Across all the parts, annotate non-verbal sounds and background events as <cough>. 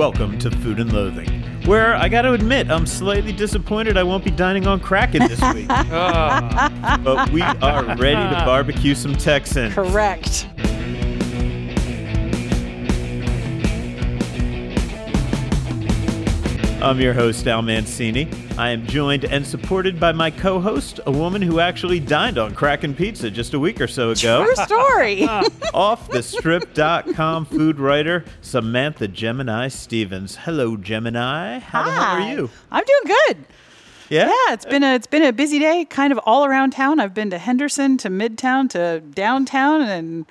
Welcome to Food and Loathing, where I got to admit I'm slightly disappointed I won't be dining on Kraken this week. <laughs> Ah. but we are ready to barbecue some Texans. Correct. I'm your host, Al Mancini. I am joined and supported by my co host, a woman who actually dined on Kraken Pizza just a week or so ago. True story. <laughs> Offthestrip.com food writer, Samantha Gemini Stevens. Hello, Gemini. How the hell are you? I'm doing good. Yeah? Yeah, it's been a it's been a busy day, kind of all around town. I've been to Henderson, to Midtown, to downtown, and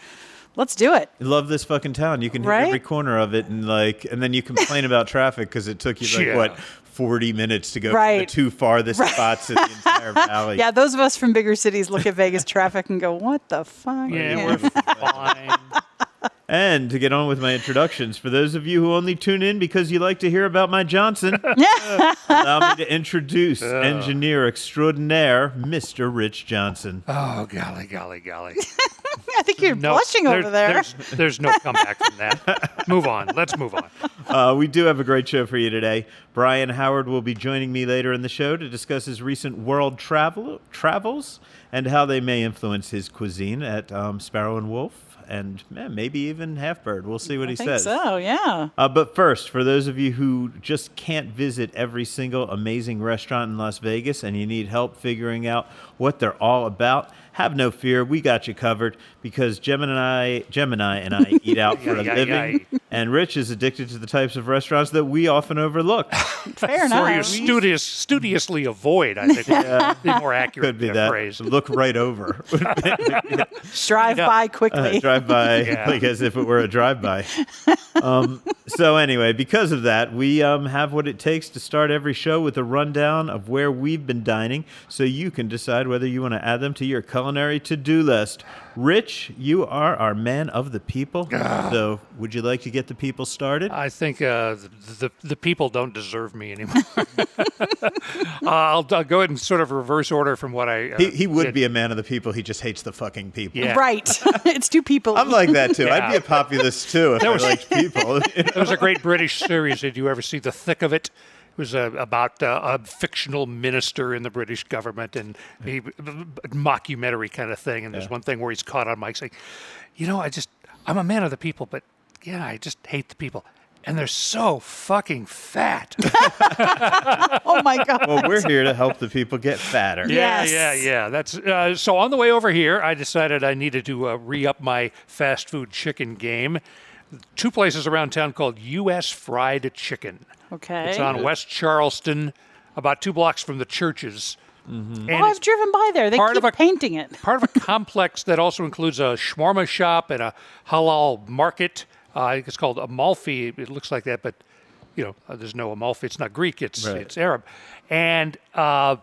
let's do it. Love this fucking town. You can hit Right? every corner of it, and like, and then you complain about traffic because it took you like Yeah. what forty minutes to go Right. to the two farthest spots in the entire <laughs> valley. Yeah, those of us from bigger cities look at Vegas traffic and go, "What the fuck?" Yeah, we're fine. <laughs> And to get on with my introductions, for those of you who only tune in because you like to hear about my Johnson, <laughs> allow me to introduce engineer extraordinaire, Mr. Rich Johnson. Oh, golly, golly, golly. <laughs> I think you're No, blushing over there. There's, there's no comeback from that. <laughs> move on. Let's move on. Uh, we do have a great show for you today. Brian Howard will be joining me later in the show to discuss his recent world travel travels and how they may influence his cuisine at um, Sparrow and Wolf and eh, maybe even Half Bird. We'll see what I he think says. so. Yeah. Uh, but first, for those of you who just can't visit every single amazing restaurant in Las Vegas and you need help figuring out what they're all about, have no fear. We got you covered because Gemini, Gemini and I eat out <laughs> for a Yay, yay, living, and Rich is addicted to the types of restaurants that we often overlook. <laughs> Fair enough. Or you enough. studious, studiously avoid, I think, would be more accurate Could be uh, that. phrase. Look right over. <laughs> Drive Yeah. by quickly. drive by Yeah. like as if it were a drive by. Um, so anyway, because of that, we um, have what it takes to start every show with a rundown of where we've been dining, so you can decide whether you want to add them to your culinary to-do list. Rich, you are our man of the people. So, would you like to get the people started? I think uh, the, the the people don't deserve me anymore. <laughs> uh, I'll, I'll go ahead and sort of reverse order from what I. Uh, he, he would did. be a man of the people. He just hates the fucking people. Yeah. Right. <laughs> it's two people. I'm like that too. I'd be a populist too if I was- liked people. <laughs> There was a great British series. Did you ever see The Thick of It? It was uh, about uh, a fictional minister in the British government and he mockumentary kind of thing. And there's one thing where he's caught on mic saying, "You know, I just I'm a man of the people, but yeah, I just hate the people." And they're so fucking fat. <laughs> oh my god. well, we're here to help the people get fatter. Yeah, Yes. yeah, yeah. That's uh, so. On the way over here, I decided I needed to uh, re-up my fast food chicken game. Two places around town called U.S. Fried Chicken. Okay. It's on West Charleston, about two blocks from the churches. And oh, I've driven by there. They part keep of a- painting it. part of a <laughs> complex that also includes a shawarma shop and a halal market. Uh, I think it's called Amalfi. It looks like that, but you know, uh, there's no Amalfi. It's not Greek. It's Right. it's Arab, and uh,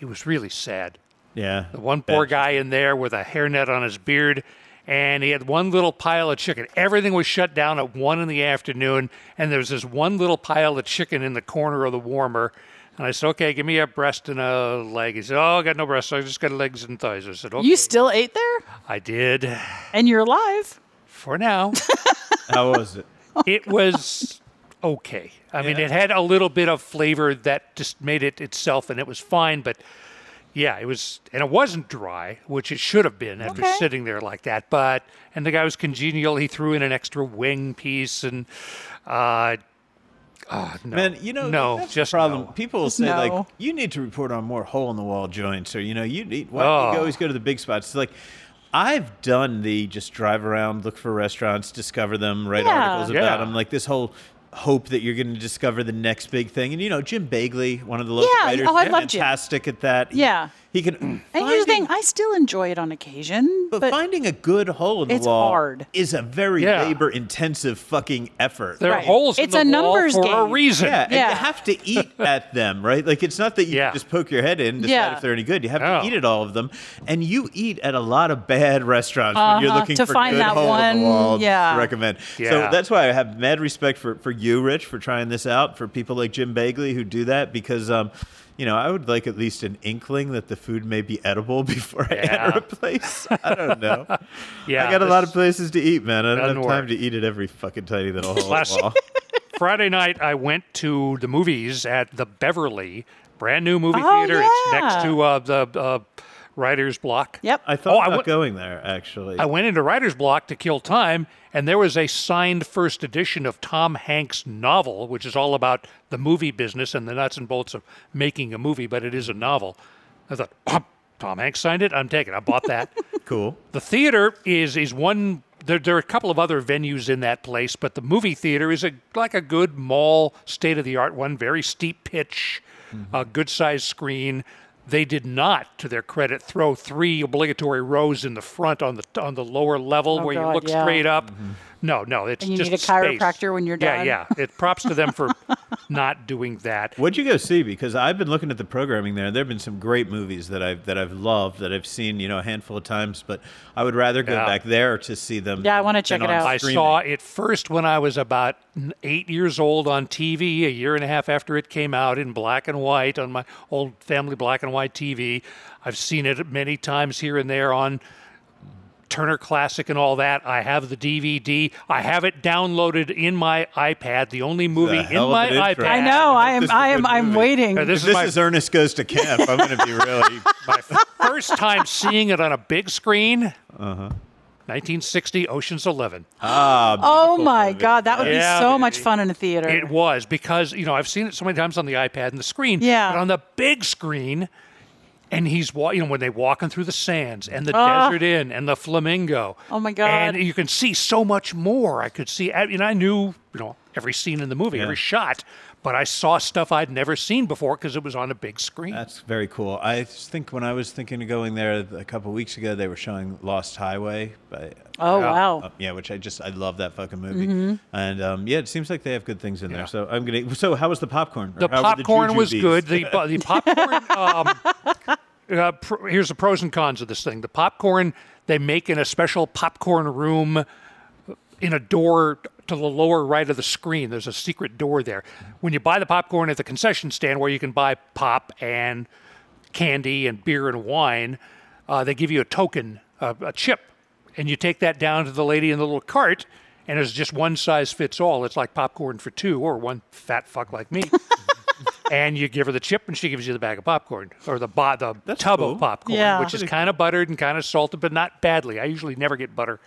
it was really sad. Yeah. The one poor guy in there with a hairnet on his beard, and he had one little pile of chicken. Everything was shut down at one in the afternoon, and there was this one little pile of chicken in the corner of the warmer. And I said, "Okay, give me a breast and a leg." He said, "Oh, I got no breasts. I just got legs and thighs." I said, "Okay." You still ate there, I did and you're alive. for now. <laughs> How was it? it was okay. I mean, it had a little bit of flavor that just made it itself, and it was fine. But yeah, it was, and it wasn't dry, which it should have been after Okay. sitting there like that. But and the guy was congenial. He threw in an extra wing piece, and uh, ah, no, Man, you know, no, that's just the problem. no. People will say like, you need to report on more hole in the wall joints, or you know, you need. Why don't you Oh. always go to the big spots? It's like. I've done the just drive around, look for restaurants, discover them, write Yeah. articles Yeah. about them. Like this whole hope that you're going to discover the next big thing. And you know, Jim Begley, one of the local Yeah, writers, oh, I love Jim. fantastic at that. Yeah. He can. And <clears throat> here's the thing: I still enjoy it on occasion, But, but, finding a good hole in the it's wall hard. is a very Yeah. labor-intensive fucking effort. There are Right. holes It's in a the wall numbers for a game. reason. Yeah, and Yeah. you have to eat <laughs> at them, right? Like it's not that you Yeah. just poke your head in and decide Yeah. if they're any good. You have to eat at all of them, and you eat at a lot of bad restaurants when you're Uh-huh, looking to for find good that hole in the wall yeah. to recommend. So Yeah. that's why I have mad respect for for you, Rich, for trying this out. For people like Jim Begley who do that, because um, you know, I would like at least an inkling that the food may be edible <laughs> before I Yeah. enter a place. I don't know. <laughs> Yeah, I got a lot of places to eat, man. I don't have time work. to eat at every fucking tiny little hole Last- wall. <laughs> Friday night, I went to the movies at the Beverly, brand new movie Oh, theater. It's next to uh, the uh, Writer's Block. Yep. I thought Oh, I about went- going there actually. I went into Writer's Block to kill time, and there was a signed first edition of Tom Hanks' novel, which is all about the movie business and the nuts and bolts of making a movie, but it is a novel. I thought, oh, Tom Hanks signed it. I'm taking. it. I bought that. <laughs> cool. The theater is is one. There, there are a couple of other venues in that place, but the movie theater is a like a good mall, state of the art one. Very steep pitch, mm-hmm. a good sized screen. They did not, to their credit, throw three obligatory rows in the front on the on the lower level Oh, where you look yeah. straight up. Mm-hmm. No, no, it's And you just need a space. chiropractor when you're done. Yeah, yeah. It props to them for <laughs> not doing that. What'd you go see? Because I've been looking at the programming there. There've been some great movies that I've that I've loved that I've seen, you know, a handful of times. But I would rather go Yeah. back there to see them. Yeah, I wanna check it on out. I saw it first when I was about eight years old on TV, a year and a half after it came out in black and white on my old family black and white TV. I've seen it many times here and there on Turner Classic and all that. I have the DVD. I have it downloaded in my iPad. The only movie in my iPad. I know. I am. This is a I am. I'm movie. waiting. Uh, This If is this my, is Ernest Goes to Camp, I'm going to be really. <laughs> my first time seeing it on a big screen. Uh-huh. 1960 Ocean's Eleven. Ah, oh my movie. God, that would Yeah, be so much fun in a theater. It was because you know I've seen it so many times on the iPad and the screen. Yeah. But on the big screen, and he's wa- you know when they walking through the sands and the Ah. desert inn and the flamingo. Oh, my God. And you can see so much more. I could see. I mean, I knew you know every scene in the movie, Yeah. every shot, but I saw stuff I'd never seen before because it was on a big screen. That's very cool. I think when I was thinking of going there a couple weeks ago, they were showing Lost Highway. By, oh Yeah. wow. uh, yeah, which I just I love that fucking movie. Mm-hmm. And um, yeah, it seems like they have good things in Yeah. there. So I'm gonna. So how was the popcorn? The how were popcorn was jujubes? good. The the <laughs> popcorn. um, uh, pr- here's the pros and cons of this thing. The popcorn they make in a special popcorn room in a door to the lower right of the screen. There's a secret door there. When you buy the popcorn at the concession stand, where you can buy pop and candy and beer and wine, uh, they give you a token, uh, a chip, and you take that down to the lady in the little cart. And it's just one size fits all. It's like popcorn for two, or one fat fuck like me. <laughs> and you give her the chip, and she gives you the bag of popcorn or the bo- the tub cool. of popcorn, Yeah. which is kind of buttered and kind of salted, but not badly. I usually never get butter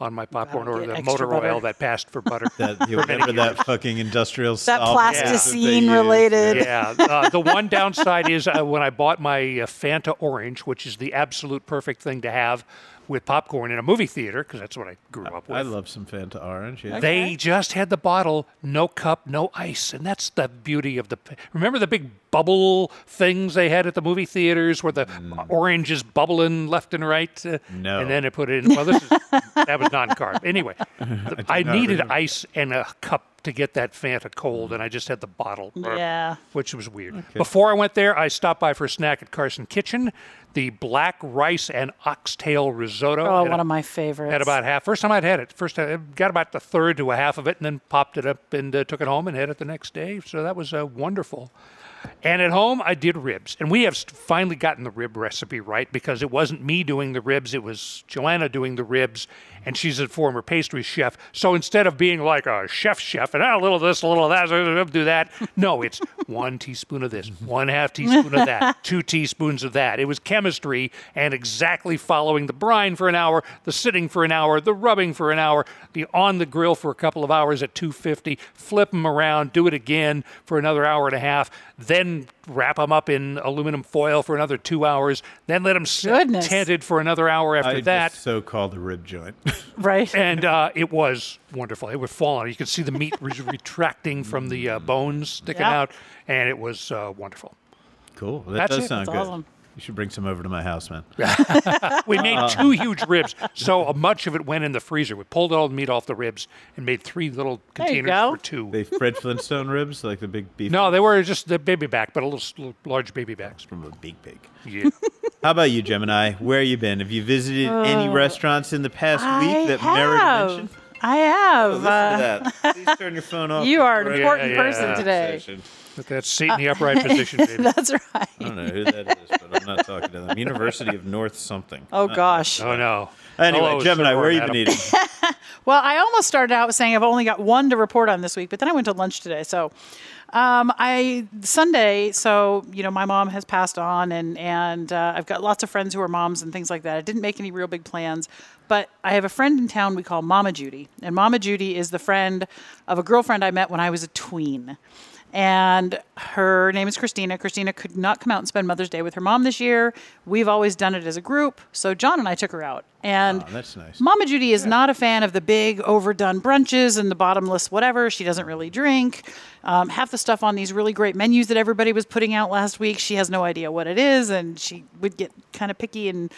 on my popcorn or the extra motor oil that passed for butter. <laughs> That, you for remember that years. fucking industrial That salt that plasticine use? related. Yeah. Uh, the one downside is uh, when I bought my uh, Fanta Orange, which is the absolute perfect thing to have with popcorn in a movie theater, because that's what I grew up with. I love some Fanta Orange. Yeah. They just had the bottle, no cup, no ice, and that's the beauty of the. Remember the big bubble things they had at the movie theaters, where the orange is bubbling left and right. Uh, No. And then it put it in. Well, this is that was non-carb. Anyway, th- <laughs> I, needed remember. ice and a cup to get that Fanta cold, and I just had the bottle. Yeah. Which was weird. Before I went there, I stopped by for a snack at Carson Kitchen. The black rice and oxtail risotto. Oh, one a- of my favorites. had about half. First time I'd had it. First I got about the third to a half of it, and then popped it up and uh, took it home and had it the next day. So that was uh, wonderful. And at home, I did ribs, and we have finally gotten the rib recipe right because it wasn't me doing the ribs; it was Joanna doing the ribs, and she's a former pastry chef. So instead of being like a chef chef and "Ah, a little of this, a little of that, do that, <laughs> no, it's one teaspoon of this, one half teaspoon of that, <laughs> two teaspoons of that. It was chemistry and exactly following the brine for an hour, the sitting for an hour, the rubbing for an hour, the on the grill for a couple of hours at 250, flip them around, do it again for another hour and a half, then wrap them up in aluminum foil for another two hours, then let them sit tented for another hour after I that. just so called the rib joint. <laughs> Right. And uh, it was wonderful. It would fall on. You could see the meat re- retracting from the uh, bones sticking Yeah. out, and it was uh, wonderful. cool. That That's does it. sound That's good. awesome. You should bring some over to my house, man. <laughs> We made two huge ribs, so much of it went in the freezer. We pulled all the meat off the ribs and made three little There you containers go. for two. They Fred Flintstone ribs, like the big beef. no, they were just the baby back, but a little, s- little large baby backs. from a big pig. Yeah. <laughs> How about you, Gemini? Where have you been? Have you visited any restaurants in the past Uh, I week that merit have. mention? I have. Listen uh, to that. Please turn your phone <laughs> off. you are an before I- important yeah, person yeah. today. Session. Put that seat in the upright position, <laughs> baby. That's right. I don't know who that is, but I'm not talking to them. University of North something. Oh gosh. Oh no. Anyway, Hello, Gemini, Sir where are you been eating? <laughs> Well, I almost started out saying I've only got one to report on this week, but then I went to lunch today. So, um, I Sunday. So you know, my mom has passed on, and and uh, I've got lots of friends who are moms and things like that. I didn't make any real big plans, but I have a friend in town we call Mama Judy, and Mama Judy is the friend of a girlfriend I met when I was a tween and her name is Christina. Christina could not come out and spend Mother's Day with her mom this year. We've always done it as a group, so John and I took her out. And Oh, that's nice. Mama Judy is not a fan of the big overdone brunches and the bottomless whatever. She doesn't really drink. Um, half the stuff on these really great menus that everybody was putting out last week, she has no idea what it is, and she would get kind of picky and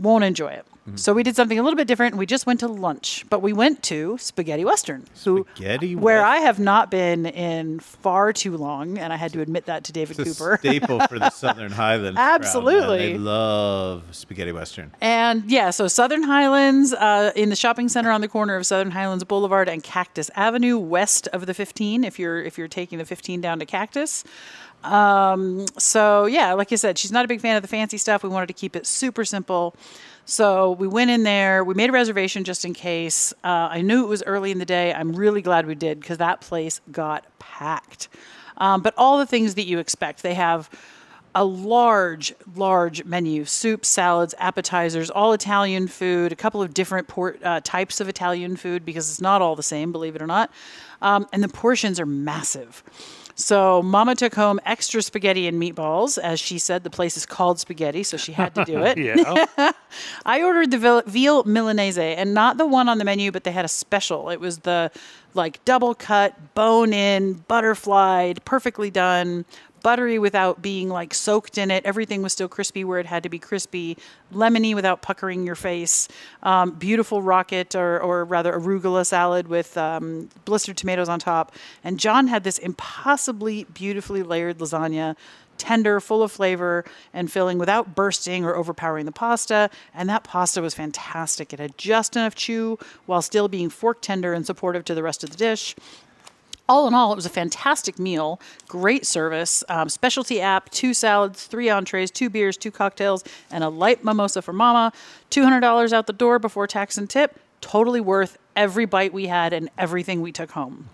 won't enjoy it. Mm-hmm. So we did something a little bit different, we just went to lunch. But we went to Spaghetty Western, who Spaghetti where Western. I have not been in far too long, and I had to admit that to David It's a Cooper. <laughs> staple for the Southern Highlands. crowd. Absolutely. they love spaghetty western. And yeah, so Southern Highlands uh, in the shopping center on the corner of Southern Highlands Boulevard and Cactus Avenue, west of the 15. If you're if you're taking the 15 down to Cactus. Um, so yeah, like I said, she's not a big fan of the fancy stuff. We wanted to keep it super simple. So we went in there. We made a reservation just in case. Uh, I knew it was early in the day. I'm really glad we did because that place got packed. Um, but all the things that you expect, they have a large, large menu soups, salads, appetizers, all Italian food, a couple of different port, uh, types of Italian food because it's not all the same, believe it or not. Um, and the portions are massive. So Mama took home extra spaghetti and meatballs. As she said, the place is called Spaghetti, so she had to do it. <laughs> Yeah. <laughs> I ordered the veal- veal milanese and not the one on the menu, but they had a special. It was the like double cut, bone in, butterflied, perfectly done, buttery without being like soaked in it. Everything was still crispy where it had to be crispy, lemony without puckering your face. Um, beautiful rocket or, or rather arugula salad with um, blistered tomatoes on top. And John had this impossibly beautifully layered lasagna tender, full of flavor, and filling without bursting or overpowering the pasta. And that pasta was fantastic. It had just enough chew while still being fork tender and supportive to the rest of the dish. All in all, it was a fantastic meal, great service, um, specialty app, two salads, three entrees, two beers, two cocktails, and a light mimosa for mama. $200 out the door before tax and tip. Totally worth every bite we had and everything we took home.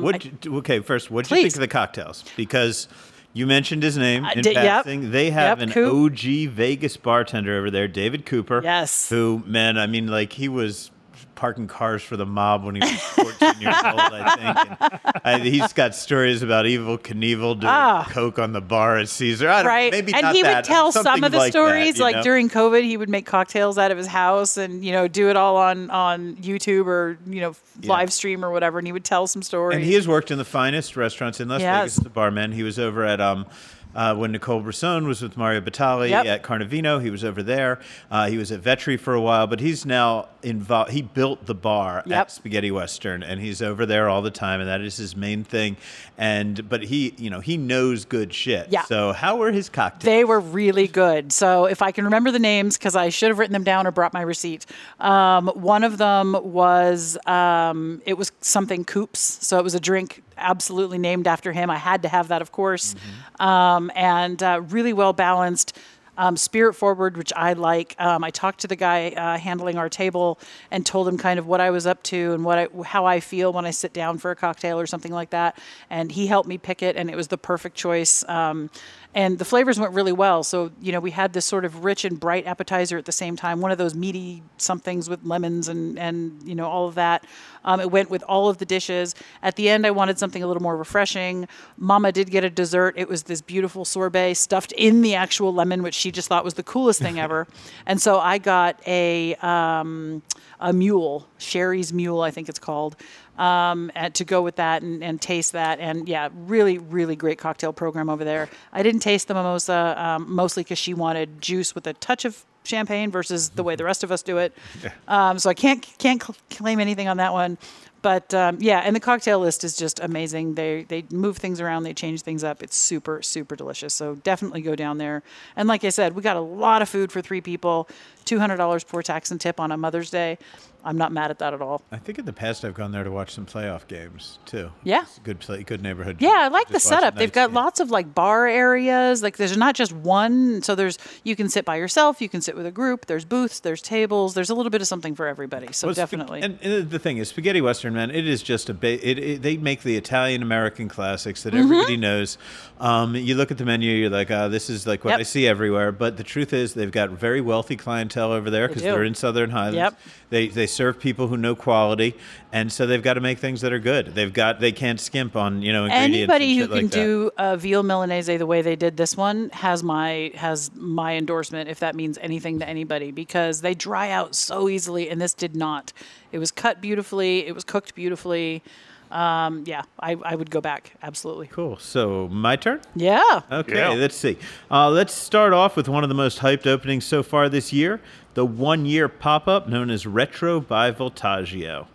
what? okay, first, what do you think of the cocktails? Because you mentioned his name in did- yep. They have Yep, an Coop. OG Vegas bartender over there, David Cooper. Yes. Who, man, I mean, like he was parking cars for the mob when he was 14 years old, I think. And, I, he's got stories about Evel Knievel doing Ah. coke on the bar at Caesar. I don't, right Maybe and he that, would tell some of the like stories you like know? during covid he would make cocktails out of his house and you know do it all on on youtube or you know Yeah. live stream or whatever and he would tell some stories And he has worked in the finest restaurants in Las Yes. Vegas as a barman. He was over at um, uh, when Nicole Brisson was with Mario Batali Yep. at Carnevino. He was over there. Uh, he was at Vetri for a while, but he's now involved. He built the bar Yep. at Spaghetty Western, and he's over there all the time, and that is his main thing. And but he, you know, he knows good shit. Yeah. So how were his cocktails? they were really good. So if I can remember the names, because I should have written them down or brought my receipt. Um, one of them was um, it was something Coops, so it was a drink absolutely named after him. I had to have that, of course, um, and uh, really well balanced. Um, spirit forward, which I like. Um, I talked to the guy uh, handling our table and told him kind of what I was up to and what I, how I feel when I sit down for a cocktail or something like that. And he helped me pick it, and it was the perfect choice. Um, and the flavors went really well. So you know, we had this sort of rich and bright appetizer at the same time. One of those meaty somethings with lemons and and you know all of that. Um, it went with all of the dishes. At the end, I wanted something a little more refreshing. Mama did get a dessert. It was this beautiful sorbet stuffed in the actual lemon, which she just thought was the coolest thing ever. <laughs> And so I got a um, a mule, Sherry's mule, I think it's called, um, and to go with that and, and taste that. And yeah, really, really great cocktail program over there. I didn't taste the mimosa um, mostly because she wanted juice with a touch of champagne versus the way the rest of us do it. <laughs> Um, so I can't can't cl- claim anything on that one. But um, yeah, and the cocktail list is just amazing. They they move things around, they change things up. It's super super delicious. So definitely go down there. And like I said, we got a lot of food for three people. Two hundred dollars poor tax and tip on a Mother's Day. I'm not mad at that at all. I think in the past I've gone there to watch some playoff games too. Yeah. It's a good play, good neighborhood. Yeah, I like the setup. They've got game. lots of like bar areas. Like there's not just one. So there's you can sit by yourself, you can sit with a group. There's booths, there's tables. There's a little bit of something for everybody. So Well, definitely. And, and the thing is, spaghetty western, man, it is just a. Ba- it, it, they make the Italian American classics that everybody Mm-hmm. knows. Um, you look at the menu, you're like, oh, this is like what Yep. I see everywhere. But the truth is, they've got very wealthy clientele over there because do. they're in Southern Highlands. Yep. They they serve people who know quality, and so they've got to make things that are good. They've got they can't skimp on you know ingredients. Anybody and who can like do a veal milanese the way they did this one has my has my endorsement if that means anything to anybody because they dry out so easily and this did not. It was cut beautifully. It was cooked beautifully. Um, yeah, I, I would go back absolutely. Cool. So my turn. Yeah. Okay, Yeah. let's see. Uh, let's start off with one of the most hyped openings so far this year the one year pop up known as Retro by Voltaggio.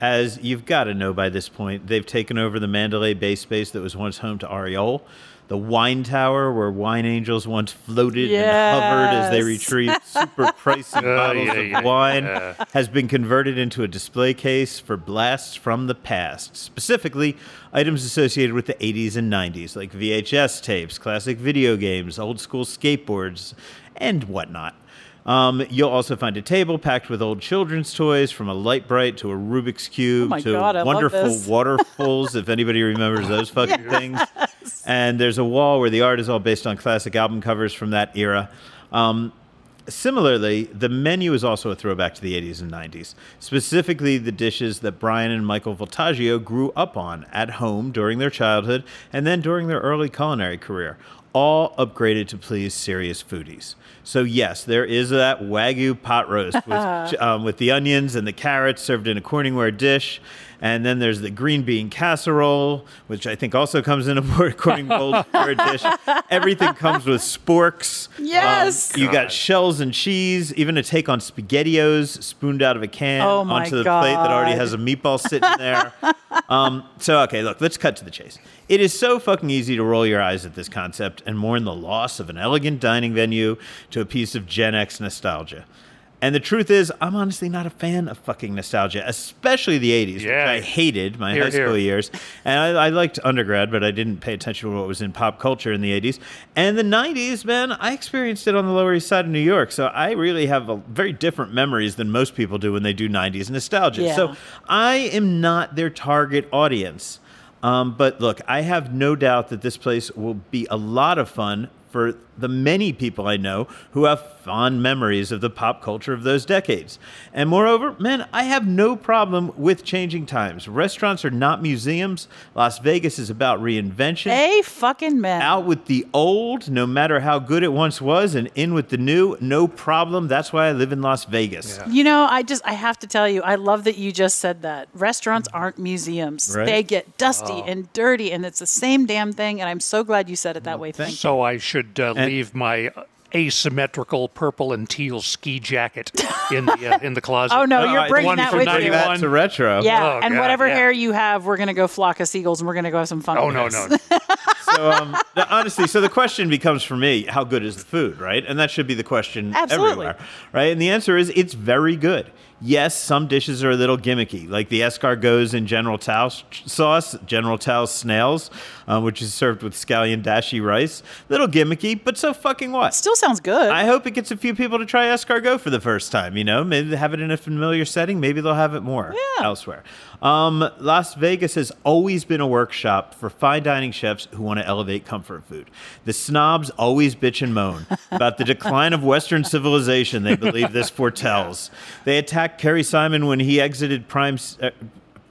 As you've got to know by this point, they've taken over the Mandalay Bay space that was once home to Aureole. The wine tower where wine angels once floated and hovered as they retrieved <laughs> super pricey oh, bottles yeah, of yeah, wine yeah. has been converted into a display case for blasts from the past, specifically items associated with the 80s and 90s, like VHS tapes, classic video games, old school skateboards, and whatnot. Um, you'll also find a table packed with old children's toys, from a Lite-Brite to a Rubik's cube Oh to God, wonderful <laughs> waterfalls, if anybody remembers those <laughs> fucking things. And there's a wall where the art is all based on classic album covers from that era. Um, Similarly, the menu is also a throwback to the 80s and 90s, specifically the dishes that Brian and Michael Voltaggio grew up on at home during their childhood and then during their early culinary career, all upgraded to please serious foodies. So, yes, there is that Wagyu pot roast with, <laughs> um, with the onions and the carrots served in a Corningware dish. And then there's the green bean casserole, which I think also comes in a <laughs> Corningware <laughs> dish. Everything comes with sporks. Yes. Um, you got shells and cheese, even a take on SpaghettiOs spooned out of a can Oh onto the plate that already has a meatball sitting there. um, so, okay, look, let's cut to the chase. It is so fucking easy to roll your eyes at this concept and mourn the loss of an elegant dining venue to a piece of Gen X nostalgia. And the truth is, I'm honestly not a fan of fucking nostalgia, especially the 80s, which Yeah. I hated my Here, high school here. years. And I, I liked undergrad, but I didn't pay attention to what was in pop culture in the 80s. And the 90s, man, I experienced it on the Lower East Side of New York. So I really have a very different memories than most people do when they do 90s nostalgia. Yeah. So I am not their target audience. Um, but look, I have no doubt that this place will be a lot of fun for the many people I know who have fond memories of the pop culture of those decades. And moreover, man, I have no problem with changing times. Restaurants are not museums. Las Vegas is about reinvention. Hey, fucking man. Out with the old, no matter how good it once was, and in with the new, no problem. That's why I live in Las Vegas. You know, I just I have to tell you, I love that you just said that. Restaurants aren't museums. Right. They get dusty and dirty and it's the same damn thing and I'm so glad you said it that way. Thank you. So I should uh, leave my asymmetrical purple and teal ski jacket in the uh, in the closet. Oh no, No, you're bringing one that from with Bring you. 91. that to retro. Yeah, Oh, and God, whatever yeah. hair you have, we're gonna go flock of seagulls and we're gonna go have some fun. Oh with no this. no. <laughs> so um, th- honestly, so the question becomes for me, how good is the food, right? And that should be the question Absolutely. everywhere, right? And the answer is it's very good. Yes, some dishes are a little gimmicky, like the escargots in General Tao's sauce, General Tao's snails, uh, which is served with scallion dashi rice. Little gimmicky, but so fucking what? Still sounds good. I hope it gets a few people to try escargot for the first time. You know, maybe they have it in a familiar setting. Maybe they'll have it more Yeah. elsewhere. Um, Las Vegas has always been a workshop for fine dining chefs who want to elevate comfort food. The snobs always bitch and moan about the decline of Western civilization. They believe this foretells. They attacked Kerry Simon when he exited Prime's. Uh,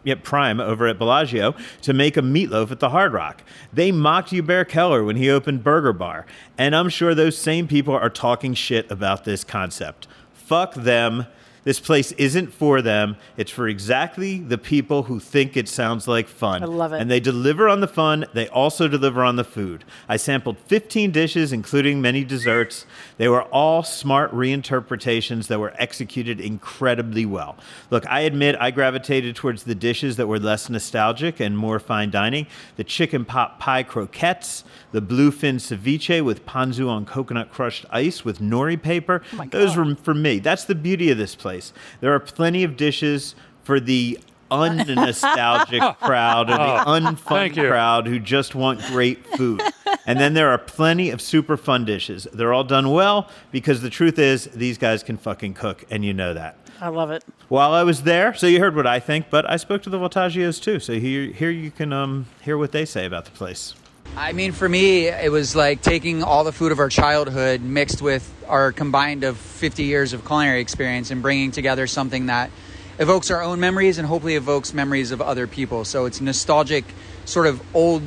yeah, Prime over at Bellagio to make a meatloaf at the Hard Rock. They mocked Hubert Keller when he opened Burger Bar, and I'm sure those same people are talking shit about this concept. Fuck them. This place isn't for them. It's for exactly the people who think it sounds like fun. I love it. And they deliver on the fun. They also deliver on the food. I sampled 15 dishes, including many desserts. They were all smart reinterpretations that were executed incredibly well. Look, I admit I gravitated towards the dishes that were less nostalgic and more fine dining. The chicken pot pie croquettes, the bluefin ceviche with ponzu on coconut crushed ice with nori paper. Oh Those were for me. That's the beauty of this place. There are plenty of dishes for the unnostalgic <laughs> crowd or the unfun crowd who just want great food. and then there are plenty of super fun dishes. They're all done well because the truth is these guys can fucking cook and you know that. I love it. While I was there, so you heard what I think, but I spoke to the Voltaggios too. So here, here you can um, hear what they say about the place. I mean, for me, it was like taking all the food of our childhood mixed with our combined of 50 years of culinary experience and bringing together something that evokes our own memories and hopefully evokes memories of other people. So it's nostalgic, sort of old,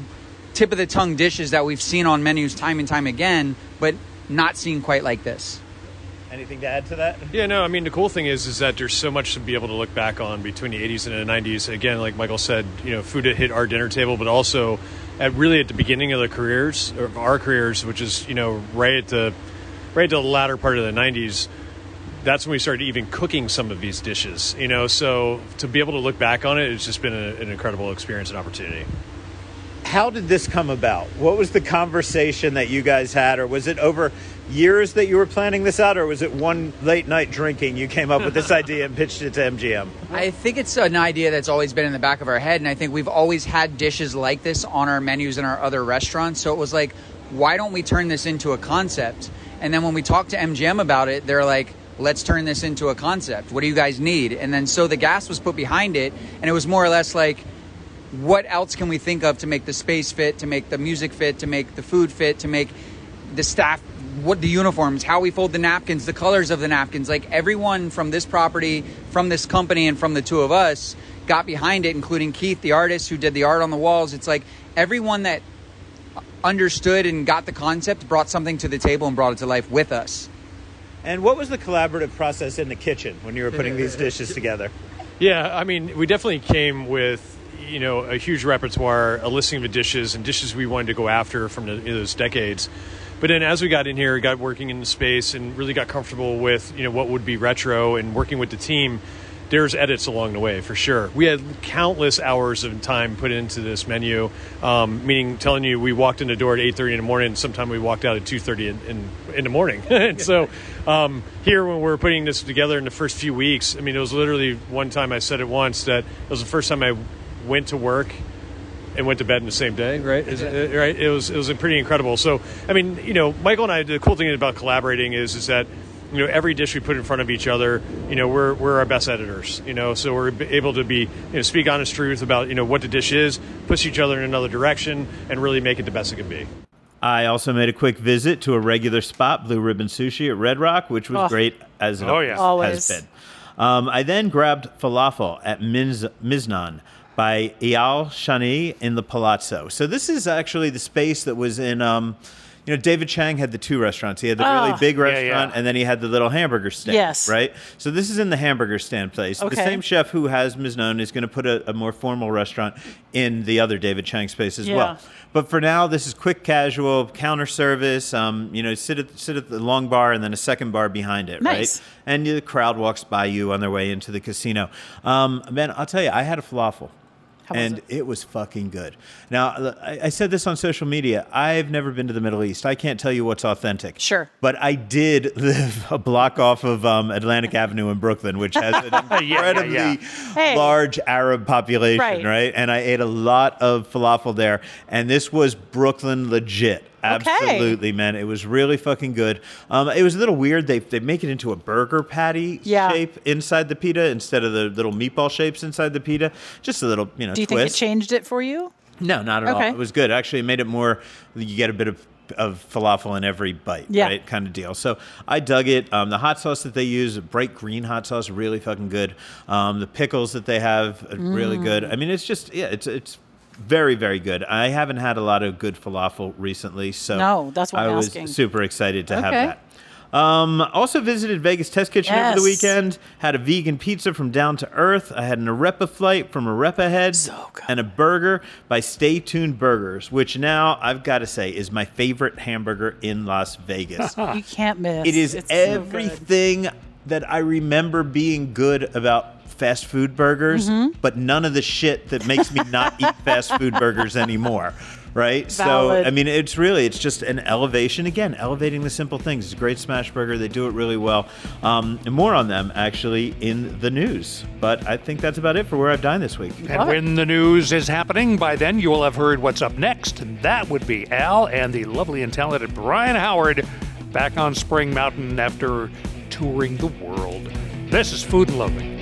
tip of the tongue dishes that we've seen on menus time and time again, but not seen quite like this. Anything to add to that? Yeah, no, I mean the cool thing is is that there's so much to be able to look back on between the 80s and the 90s. Again, like Michael said, you know, food that hit our dinner table, but also at really at the beginning of the careers of our careers, which is you know right at the right at the latter part of the 90s. That's when we started even cooking some of these dishes. You know, so to be able to look back on it, it's just been a, an incredible experience and opportunity. How did this come about? What was the conversation that you guys had, or was it over years that you were planning this out, or was it one late night drinking you came up with this idea and pitched it to MGM? I think it's an idea that's always been in the back of our head, and I think we've always had dishes like this on our menus in our other restaurants. So it was like, why don't we turn this into a concept? And then when we talked to MGM about it, they're like, let's turn this into a concept. What do you guys need? And then so the gas was put behind it, and it was more or less like, what else can we think of to make the space fit, to make the music fit, to make the food fit, to make the staff what the uniforms, how we fold the napkins, the colors of the napkins. Like everyone from this property, from this company, and from the two of us got behind it, including Keith, the artist who did the art on the walls. It's like everyone that understood and got the concept brought something to the table and brought it to life with us. And what was the collaborative process in the kitchen when you were putting these dishes together? Yeah, I mean, we definitely came with you know a huge repertoire, a listing of the dishes and dishes we wanted to go after from the, those decades. But then as we got in here, got working in the space, and really got comfortable with you know what would be retro and working with the team. There's edits along the way for sure. We had countless hours of time put into this menu, um, meaning telling you we walked in the door at 8:30 in the morning. Sometime we walked out at 2:30 in, in, in the morning. <laughs> and so um, here, when we were putting this together in the first few weeks, I mean, it was literally one time I said it once that it was the first time I went to work and went to bed in the same day, right? Is it, right? It was it was pretty incredible. So, I mean, you know, Michael and I, the cool thing about collaborating is is that you know every dish we put in front of each other, you know, we're we're our best editors, you know, so we're able to be you know speak honest truth about you know what the dish is, push each other in another direction, and really make it the best it can be. I also made a quick visit to a regular spot, Blue Ribbon Sushi at Red Rock, which was Oh. great as it Oh, yeah. Always. has been. Um, I then grabbed falafel at Minz- Miznon by Eyal Shani in the Palazzo. So this is actually the space that was in. Um, you know, David Chang had the two restaurants. He had the really Oh. big restaurant, yeah. and then he had the little hamburger stand. Yes. Right. So this is in the hamburger stand place. The same chef who has Miznon is going to put a, a more formal restaurant in the other David Chang space as Yeah. well. But for now, this is quick, casual counter service. Um, you know, sit at sit at the long bar and then a second bar behind it, Nice. right? And the crowd walks by you on their way into the casino. Um, man, I'll tell you, I had a falafel. How and it? it? was fucking good. Now, I said this on social media. I've never been to the Middle East. I can't tell you what's authentic. Sure. But I did <laughs> live a block off of um, Atlantic Avenue in Brooklyn, which has an <laughs> yeah, incredibly yeah. Hey. large Arab population, Right. right. And I ate a lot of falafel there. And this was Brooklyn legit. Absolutely, man. It was really fucking good. Um, it was a little weird. They, they make it into a burger patty Yeah. shape inside the pita instead of the little meatball shapes inside the pita. Just a little, you know, Do you think it changed it for you? No, not at all. It was good. Actually, it made it more. You get a bit of of falafel in every bite, Yeah. right? Kind of deal. So I dug it. Um, the hot sauce that they use, bright green hot sauce, really fucking good. Um, the pickles that they have, really Mm. good. I mean, it's just yeah, it's it's very very good. I haven't had a lot of good falafel recently, so No, that's why I I'm was asking. super excited to have Okay. that. Um, also visited Vegas Test Kitchen over the Yes. weekend. Had a vegan pizza from Down to Earth. I had an Arepa flight from Arepa Head. So good. And a burger by Stay Tuned Burgers, which now I've got to say is my favorite hamburger in Las Vegas. <laughs> You can't miss. it is It's so good. everything that I remember being good about fast food burgers, Mm-hmm. but none of the shit that makes me not <laughs> eat fast food burgers anymore. Right? So, I mean, it's really, it's just an elevation. Again, elevating the simple things. It's a great smash burger. They do it really well. Um, and more on them, actually, in the news. But I think that's about it for Where I've Dined this week. And Love when the news is happening, by then you will have heard what's up next. And that would be Al and the lovely and talented Brian Howard back on Spring Mountain after touring the world. This is Food and Loathing.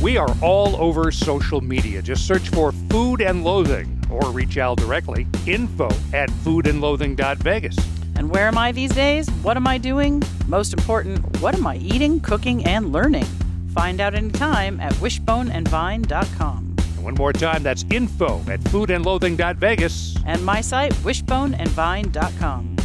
We are all over social media. Just search for Food and Loathing or reach Al directly. Info at foodandloathing.vegas. And where am I these days? What am I doing? Most important, what am I eating, cooking, and learning? Find out anytime at wishboneandvine.com. And one more time, that's info at foodandloathing.vegas. And my site, wishboneandvine.com.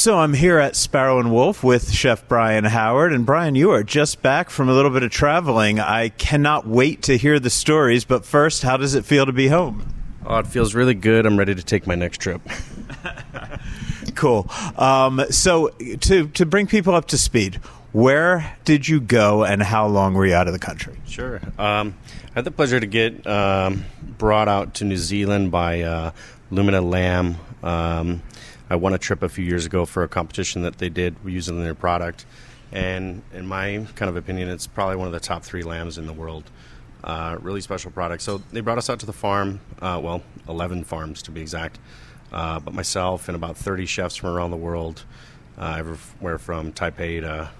So I'm here at Sparrow and Wolf with Chef Brian Howard. And Brian, you are just back from a little bit of traveling. I cannot wait to hear the stories. But first, how does it feel to be home? Oh, it feels really good. I'm ready to take my next trip. <laughs> Cool. Um, so to to bring people up to speed, where did you go and how long were you out of the country? Sure. Um, I had the pleasure to get um, brought out to New Zealand by uh, Lumina Lamb. I won a trip a few years ago for a competition that they did using their product. And in my kind of opinion, it's probably one of the top three lambs in the world. Uh, really special product. So they brought us out to the farm, uh, well, 11 farms to be exact. Uh, but myself and about 30 chefs from around the world, uh, everywhere from Taipei to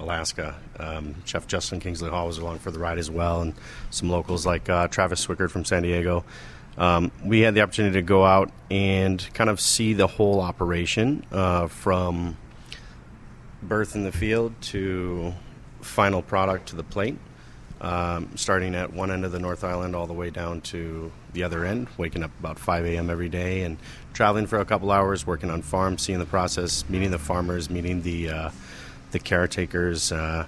Alaska. Um, Chef Justin Kingsley Hall was along for the ride as well, and some locals like uh, Travis Swikard from San Diego. Um, we had the opportunity to go out and kind of see the whole operation uh, from birth in the field to final product to the plate. Um, starting at one end of the North Island all the way down to the other end, waking up about 5 a.m. every day and traveling for a couple hours, working on farms, seeing the process, meeting the farmers, meeting the uh, the caretakers, uh,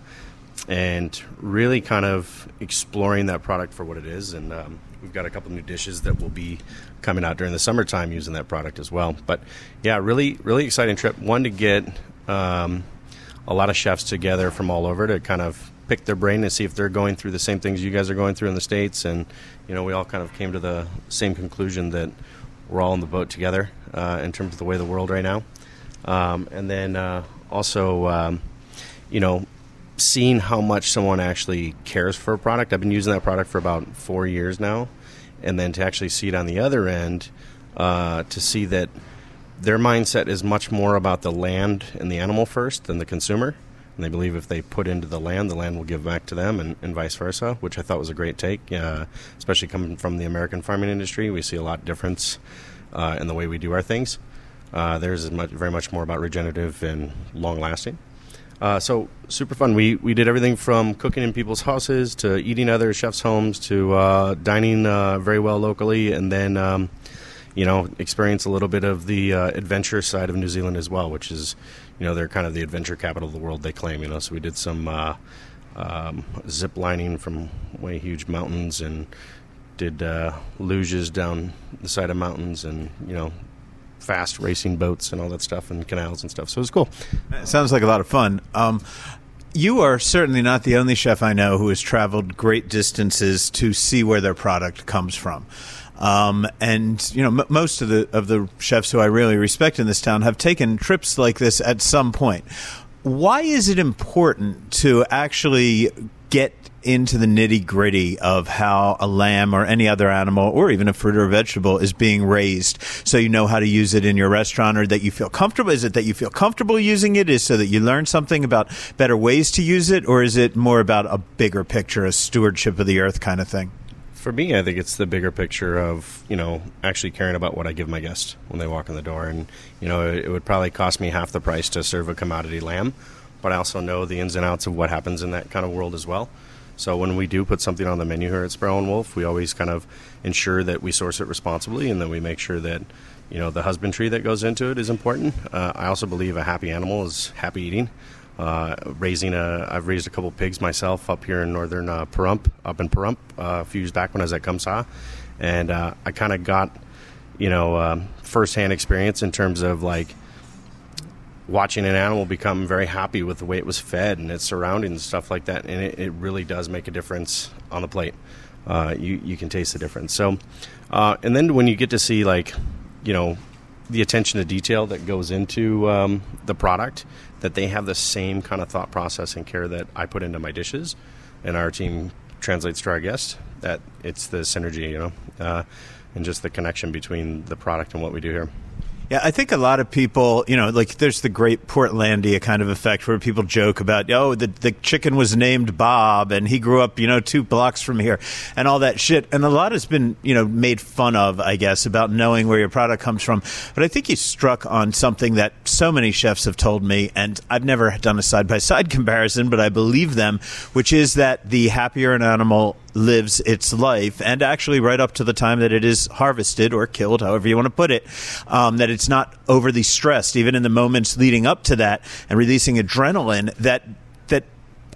and really kind of exploring that product for what it is. And um, we've got a couple new dishes that will be coming out during the summertime using that product as well. But yeah, really, really exciting trip. One to get um, a lot of chefs together from all over to kind of pick their brain and see if they're going through the same things you guys are going through in the states. And you know, we all kind of came to the same conclusion that we're all in the boat together uh, in terms of the way of the world right now. Um, and then uh, also, um, you know, seeing how much someone actually cares for a product. I've been using that product for about four years now, and then to actually see it on the other end, uh, to see that their mindset is much more about the land and the animal first than the consumer. And they believe if they put into the land, the land will give back to them, and, and vice versa, which I thought was a great take, uh, especially coming from the American farming industry. We see a lot of difference uh, in the way we do our things. Uh, theirs is much, very much more about regenerative and long lasting. Uh, so super fun. We we did everything from cooking in people's houses to eating other chefs' homes to uh, dining uh, very well locally, and then um, you know experience a little bit of the uh, adventure side of New Zealand as well, which is you know they're kind of the adventure capital of the world. They claim you know. So we did some uh, um, zip lining from way huge mountains and did uh, luges down the side of mountains, and you know, fast racing boats and all that stuff, and canals and stuff. So it was cool. It sounds like a lot of fun. Um, you are certainly not the only chef I know who has traveled great distances to see where their product comes from. Um, and you know, m- most of the of the chefs who I really respect in this town have taken trips like this at some point. Why is it important to actually get into the nitty gritty of how a lamb or any other animal or even a fruit or a vegetable is being raised. So you know how to use it in your restaurant or that you feel comfortable is it that you feel comfortable using it? Is so that you learn something about better ways to use it or is it more about a bigger picture a stewardship of the earth kind of thing? For me, I think it's the bigger picture of you know actually caring about what I give my guests when they walk in the door, and you know it, it would probably cost me half the price to serve a commodity lamb, but I also know the ins and outs of what happens in that kind of world as well. So when we do put something on the menu here at Sparrow and Wolf, we always kind of ensure that we source it responsibly, and then we make sure that you know the husbandry that goes into it is important. Uh, I also believe a happy animal is happy eating. Uh, raising a, I've raised a couple pigs myself up here in northern uh, Pahrump, up in Pahrump, uh, a few years back when I was at Comme Ça, and uh, I kind of got, you know, um, firsthand experience in terms of like watching an animal become very happy with the way it was fed and its surroundings and stuff like that, and it, it really does make a difference on the plate. Uh, you you can taste the difference. So, uh, and then when you get to see like, you know, the attention to detail that goes into um, the product, that they have the same kind of thought process and care that I put into my dishes, and our team translates to our guests. That it's the synergy, you know, uh, and just the connection between the product and what we do here. Yeah, I think a lot of people, you know, like there's the great Portlandia kind of effect where people joke about, oh, the, the chicken was named Bob and he grew up, you know, two blocks from here and all that shit. And a lot has been, you know, made fun of, I guess, about knowing where your product comes from. But I think you struck on something that so many chefs have told me, and I've never done a side by side comparison, but I believe them, which is that the happier an animal lives its life, and actually right up to the time that it is harvested or killed, however you want to put it, um, that it's not overly stressed, even in the moments leading up to that, and releasing adrenaline. That that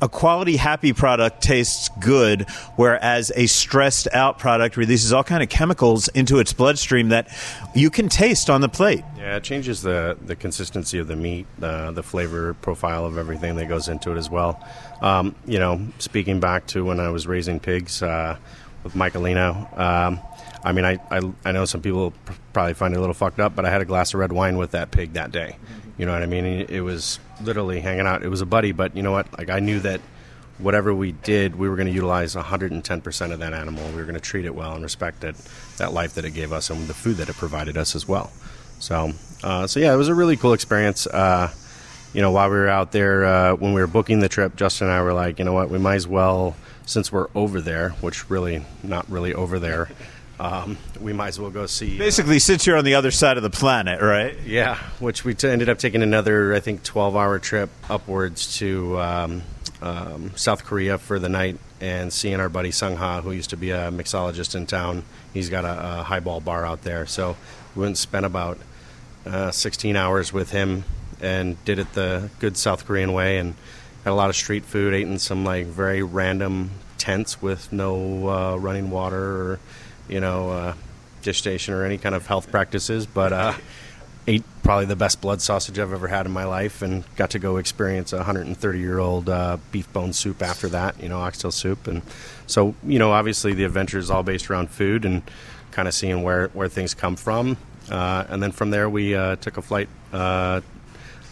a quality happy product tastes good, whereas a stressed out product releases all kind of chemicals into its bloodstream that you can taste on the plate. Yeah, it changes the, the consistency of the meat, uh, the flavor profile of everything that goes into it as well. Um, you know, speaking back to when I was raising pigs uh, with Michaelino, um, I mean, I, I, I know some people probably find it a little fucked up, but I had a glass of red wine with that pig that day. You know what I mean? It, was literally hanging out. It was a buddy, but you know what? Like, I knew that whatever we did, we were going to utilize 110% of that animal. We were going to treat it well and respect it, that life that it gave us and the food that it provided us as well. So, uh, so yeah, it was a really cool experience. Uh, you know, while we were out there, uh, when we were booking the trip, Justin and I were like, you know what, we might as well, since we're over there, which really not really over there, um, we might as well go see. Basically, since you're on the other side of the planet, right? Yeah, which we t- ended up taking another, I think, 12 hour trip upwards to um, um, South Korea for the night and seeing our buddy Sung Ha, who used to be a mixologist in town. He's got a, a highball bar out there. So we went and spent about uh, 16 hours with him and did it the good South Korean way and had a lot of street food, ate in some like very random tents with no uh, running water or, you know, uh, dish station or any kind of health practices. But uh, ate probably the best blood sausage I've ever had in my life, and got to go experience a 130 year old uh, beef bone soup after that. You know, oxtail soup, and so you know, obviously the adventure is all based around food and kind of seeing where where things come from. Uh, and then from there, we uh, took a flight uh,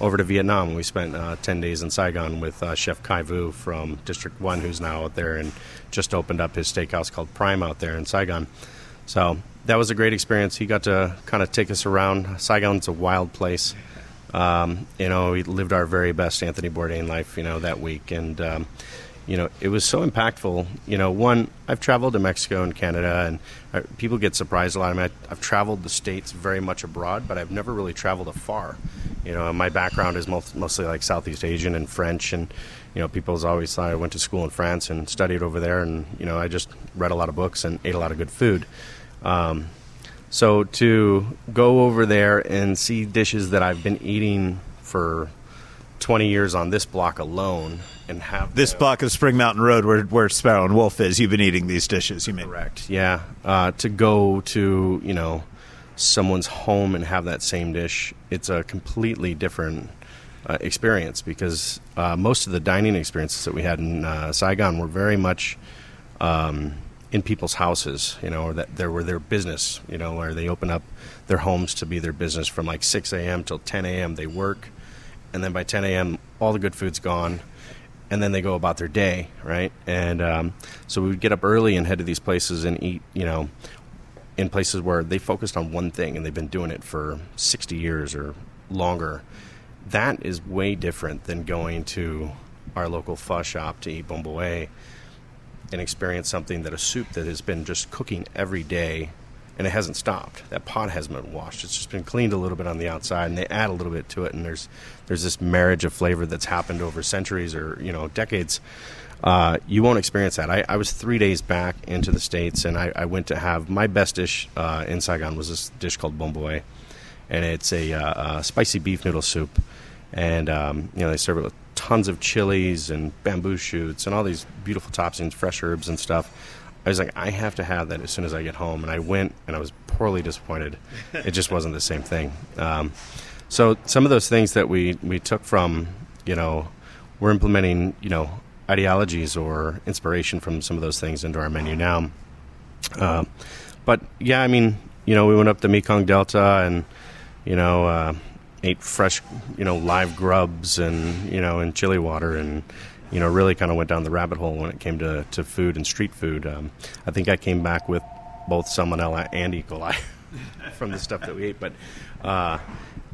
over to Vietnam. We spent uh, 10 days in Saigon with uh, Chef Khai Vu from District 1, who's now out there and just opened up his steakhouse called Prime out there in Saigon. So that was a great experience. He got to kind of take us around. Saigon's a wild place. Um, you know, we lived our very best Anthony Bourdain life, you know, that week. And, um, you know, it was so impactful. You know, one, I've traveled to Mexico and Canada, and uh, people get surprised a lot. I mean, I, I've traveled the States very much abroad, but I've never really traveled afar. You know, my background is most, mostly like Southeast Asian and French, and, you know, people's always thought I went to school in France and studied over there, and, you know, I just read a lot of books and ate a lot of good food. Um, so to go over there and see dishes that I've been eating for 20 years on this block alone and have This block of Spring Mountain Road, where where Sparrow and Wolf is, you've been eating these dishes. You mean? Correct. Yeah. Uh, to go to you know someone's home and have that same dish, it's a completely different uh, experience because uh, most of the dining experiences that we had in uh, Saigon were very much um, in people's houses. You know, or that there were their business. You know, where they open up their homes to be their business from like 6 a.m. till 10 a.m. They work, and then by 10 a.m. all the good food's gone and then they go about their day, right? And um, so we would get up early and head to these places and eat, you know, in places where they focused on one thing and they've been doing it for 60 years or longer. That is way different than going to our local pho shop to eat bún bò and experience something that a soup that has been just cooking every day and it hasn't stopped. That pot hasn't been washed. It's just been cleaned a little bit on the outside and they add a little bit to it and there's there's this marriage of flavor that's happened over centuries or, you know, decades. Uh, you won't experience that. I, I was three days back into the States and I, I went to have my best dish uh, in Saigon was this dish called bún bò and it's a, uh, uh, spicy beef noodle soup. And um, you know they serve it with tons of chilies and bamboo shoots and all these beautiful toppings, fresh herbs and stuff. I was like, I have to have that as soon as I get home. And I went, and I was poorly disappointed. <laughs> it just wasn't the same thing. Um, so some of those things that we we took from, you know, we're implementing, you know, ideologies or inspiration from some of those things into our menu now. Um, but yeah, I mean, you know, we went up the Mekong Delta and, you know, uh, ate fresh, you know, live grubs and, you know, and chili water and, you know, really kind of went down the rabbit hole when it came to, to food and street food. Um, I think I came back with both salmonella and E. coli <laughs> from the stuff that we ate. But uh,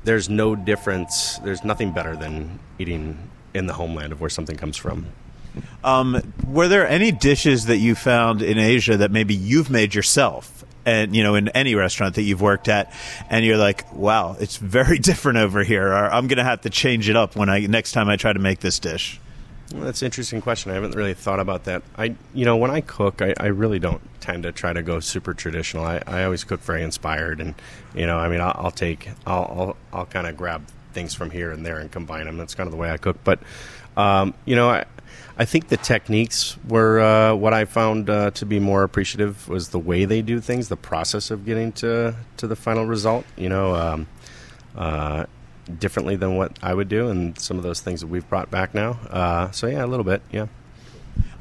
there's no difference. There's nothing better than eating in the homeland of where something comes from. Um, were there any dishes that you found in Asia that maybe you've made yourself? And you know, in any restaurant that you've worked at, and you're like, "Wow, it's very <laughs> different over here," or "I'm going to have to change it up when I next time I try to make this dish." Well, that's an interesting question. I haven't really thought about that. I, you know, when I cook, I, I really don't tend to try to go super traditional. I, I always cook very inspired, and you know, I mean, I'll, I'll take, I'll, I'll, I'll kind of grab things from here and there and combine them. That's kind of the way I cook. But, um, you know, I, I think the techniques were uh, what I found uh, to be more appreciative was the way they do things, the process of getting to to the final result. You know. Um, uh, differently than what I would do, and some of those things that we've brought back now. Uh, so yeah, a little bit, yeah.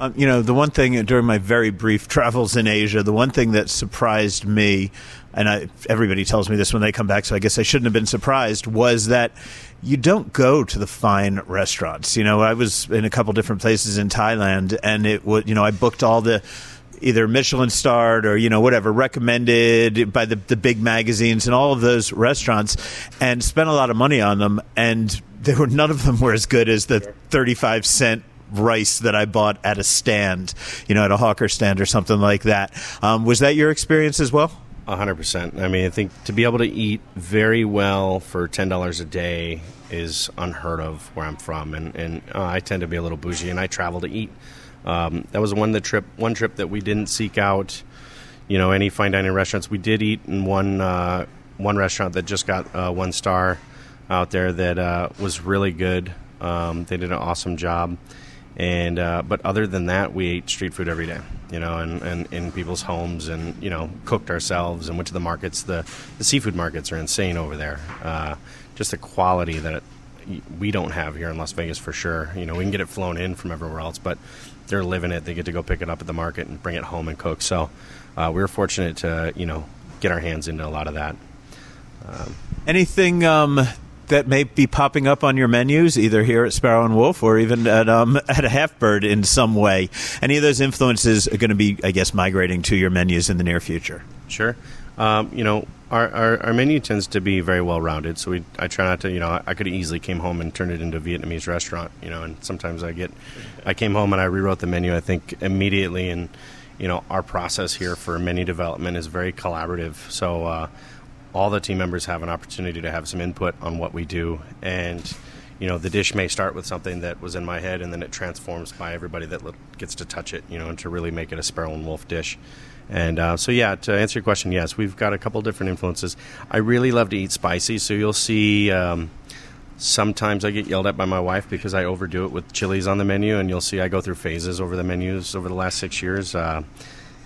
Um, you know, the one thing during my very brief <laughs> travels in Asia, the one thing that surprised me, and I, everybody tells me this when they come back, so I guess I shouldn't have been surprised, was that you don't go to the fine restaurants. You know, I was in a couple different places in Thailand, and it would, you know, I booked all the either Michelin starred or you know whatever recommended by the the big magazines and all of those restaurants, and spent a lot of money on them, and they were none of them were as good as the thirty five cent rice that I bought at a stand, you know, at a hawker stand or something like that. Um, was that your experience as well? A hundred percent. I mean, I think to be able to eat very well for ten dollars a day is unheard of where I'm from, and and uh, I tend to be a little bougie, and I travel to eat. Um, that was one the trip one trip that we didn't seek out, you know, any fine dining restaurants. We did eat in one uh, one restaurant that just got uh, one star out there that uh, was really good. Um, they did an awesome job, and uh, but other than that, we ate street food every day, you know, and, and in people's homes, and you know, cooked ourselves and went to the markets. The the seafood markets are insane over there. Uh, just the quality that. We don't have here in Las Vegas for sure. You know, we can get it flown in from everywhere else, but they're living it. They get to go pick it up at the market and bring it home and cook. So uh, we were fortunate to, you know, get our hands into a lot of that. Um, Anything um, that may be popping up on your menus, either here at Sparrow and Wolf or even at um, <laughs> at a Half Bird in some way? Any of those influences are going to be, I guess, migrating to your menus in the near future? Sure. Um, you know, our, our, our, menu tends to be very well rounded. So we, I try not to, you know, I could easily came home and turned it into a Vietnamese restaurant, you know, and sometimes I get, I came home and I rewrote the menu, I think, immediately. And, you know, our process here for menu development is very collaborative. So uh, all the team members have an opportunity to have some input on what we do. And, you know, the dish may start with something that was in my head and then it transforms by everybody that gets to touch it, you know, and to really make it a Sparrow and Wolf dish. And uh, so, yeah, to answer your question, yes, we've got a couple different influences. I really love to eat spicy, so you'll see um, Sometimes I get yelled at by my wife because I overdo it with chilies on the menu, and you'll see I go through phases over the menus over the last six years uh,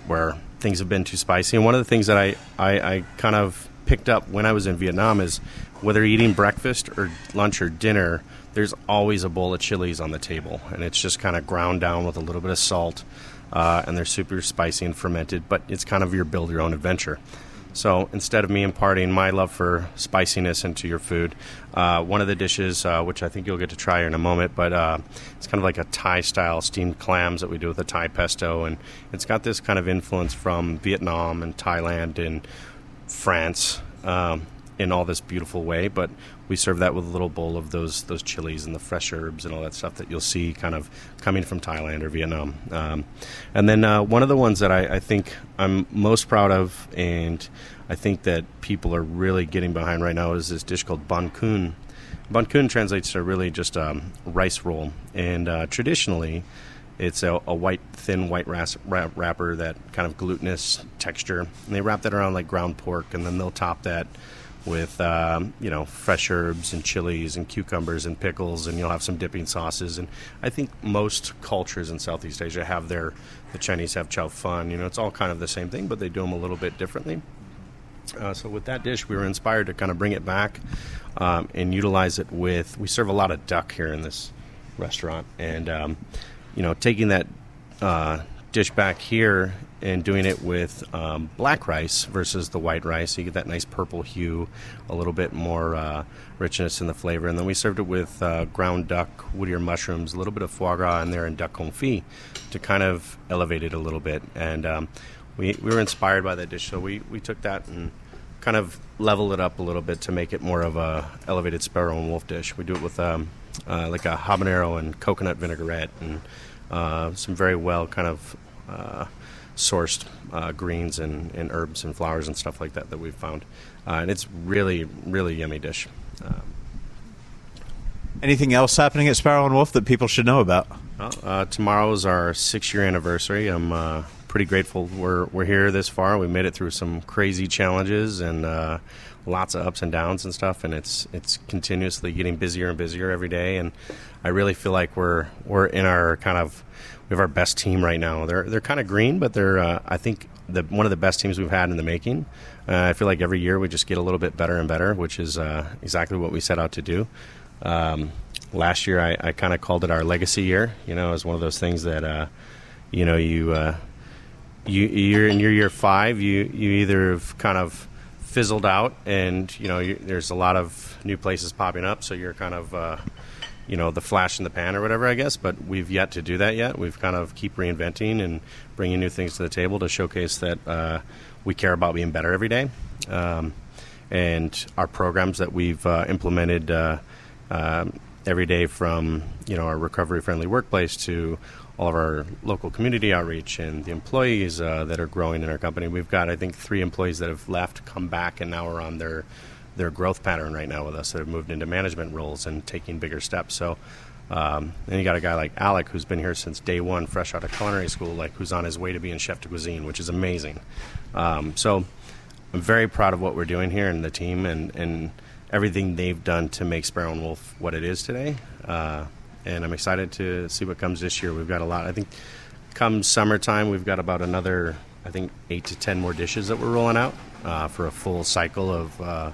where things have been too spicy. And one of the things that I, I, I kind of picked up when I was in Vietnam is whether eating breakfast or lunch or dinner, there's always a bowl of chilies on the table, and it's just kind of ground down with a little bit of salt, uh, and they're super spicy and fermented. But it's kind of your build your own adventure. So instead of me imparting my love for spiciness into your food, uh, one of the dishes, uh, which I think you'll get to try in a moment, but uh, it's kind of like a Thai style steamed clams that we do with a Thai pesto, and it's got this kind of influence from Vietnam and Thailand and France. Um, in all this beautiful way, but we serve that with a little bowl of those those chilies and the fresh herbs and all that stuff that you'll see kind of coming from Thailand or Vietnam. Um, and then uh, one of the ones that I, I, think I'm most proud of, and I think that people are really getting behind right now, is this dish called Banh Cuon. Banh Cuon translates to really just um, rice roll, and uh, traditionally. It's a, a, white, thin white ras- wrapper that kind of glutinous texture. And they wrap that around like ground pork, and then they'll top that with um, you know fresh herbs and chilies and cucumbers and pickles, and you'll have some dipping sauces. And I think most cultures in Southeast Asia have their. The Chinese have chow fun. You know, it's all kind of the same thing, but they do them a little bit differently. Uh, so with that dish, we were inspired to kind of bring it back um, and utilize it with. We serve a lot of duck here in this restaurant, and um, you know, taking that uh, dish back here and doing it with um, black rice versus the white rice. So you get that nice purple hue, a little bit more uh, richness in the flavor. And then we served it with uh, ground duck, Whittier mushrooms, a little bit of foie gras in there, and duck confit to kind of elevate it a little bit. And um, we, we were inspired by that dish, so we, we took that and kind of level it up a little bit to make it more of a elevated sparrow and wolf dish. We do it with um, uh, like a habanero and coconut vinaigrette and uh, some very well kind of uh, sourced uh, greens and, and, herbs and flowers and stuff like that that we've found. Uh, and it's really, really yummy dish. Um, Anything else happening at Sparrow and Wolf that people should know about? Well, uh, tomorrow is our six year anniversary. I'm uh, pretty grateful we're, we're here this far. We made it through some crazy challenges and uh, lots of ups and downs and stuff, and it's it's continuously getting busier and busier every day. And I really feel like we're we're in our kind of we have our best team right now. They're they're kind of green, but they're uh, I think the one of the best teams we've had in the making. Uh, I feel like every year we just get a little bit better and better, which is uh, exactly what we set out to do. Um, last year, I, I kind of called it our legacy year. You know, as one of those things that uh, you know you uh, you you're in your year five. You you either have kind of fizzled out, and you know you, there's a lot of new places popping up, so you're kind of uh, you know the flash in the pan or whatever I guess but we've yet to do that yet. We've kind of keep reinventing and bringing new things to the table to showcase that uh, we care about being better every day. Um, and our programs that we've uh, implemented uh, um, every day from you know our recovery friendly workplace to all of our local community outreach and the employees uh, that are growing in our company we've got I think three employees that have left come back and now are on their their growth pattern right now with us. They've moved into management roles and taking bigger steps. So, um, then you got a guy like Alec who's been here since day one, fresh out of culinary school, like who's on his way to being chef de cuisine, which is amazing. Um, so, I'm very proud of what we're doing here and the team and, and everything they've done to make Sparrow and Wolf what it is today. Uh, and I'm excited to see what comes this year. We've got a lot. I think come summertime, we've got about another, I think, eight to ten more dishes that we're rolling out uh, for a full cycle of. Uh,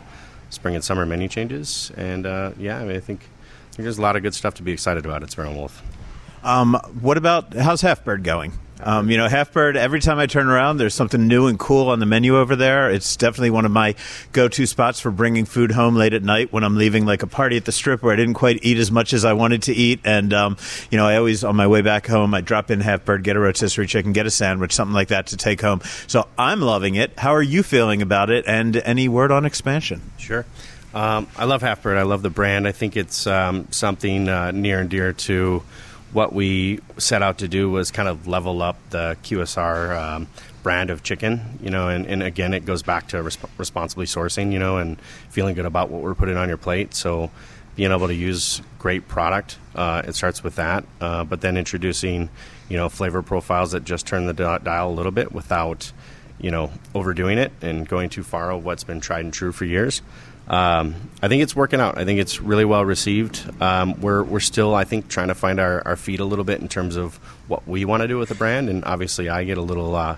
spring and summer menu changes. And uh, yeah, I, mean, I think, I think there's a lot of good stuff to be excited about at Sparrow Wolf. Um, what about how's Half Bird going? Um, you know, Half Bird, every time I turn around, there's something new and cool on the menu over there. It's definitely one of my go to spots for bringing food home late at night when I'm leaving like a party at the strip where I didn't quite eat as much as I wanted to eat. And, um, you know, I always, on my way back home, I drop in Half Bird, get a rotisserie chicken, get a sandwich, something like that to take home. So I'm loving it. How are you feeling about it? And any word on expansion? Sure. Um, I love Half Bird. I love the brand. I think it's um, something uh, near and dear to what we set out to do was kind of level up the QSR um, brand of chicken, you know, and, and again, it goes back to resp- responsibly sourcing, you know, and feeling good about what we're putting on your plate. So being able to use great product, uh, it starts with that, uh, but then introducing, you know, flavor profiles that just turn the dial a little bit without, you know, overdoing it and going too far of what's been tried and true for years. Um, I think it's working out. I think it's really well received. Um, we're we're still, I think, trying to find our, our feet a little bit in terms of what we want to do with the brand, and obviously, I get a little. Uh,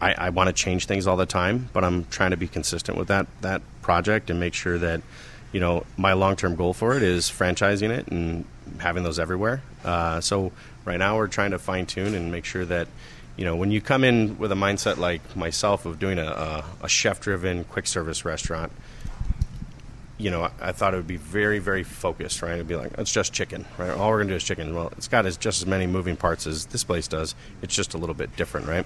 I, I want to change things all the time, but I'm trying to be consistent with that that project and make sure that you know my long term goal for it is franchising it and having those everywhere. Uh, so right now, we're trying to fine tune and make sure that you know, when you come in with a mindset like myself of doing a, a, a chef driven quick service restaurant, you know, I, thought it would be very, very focused, right? It'd be like, it's just chicken, right? All we're going to do is chicken. Well, it's got as, just as many moving parts as this place does. It's just a little bit different, right?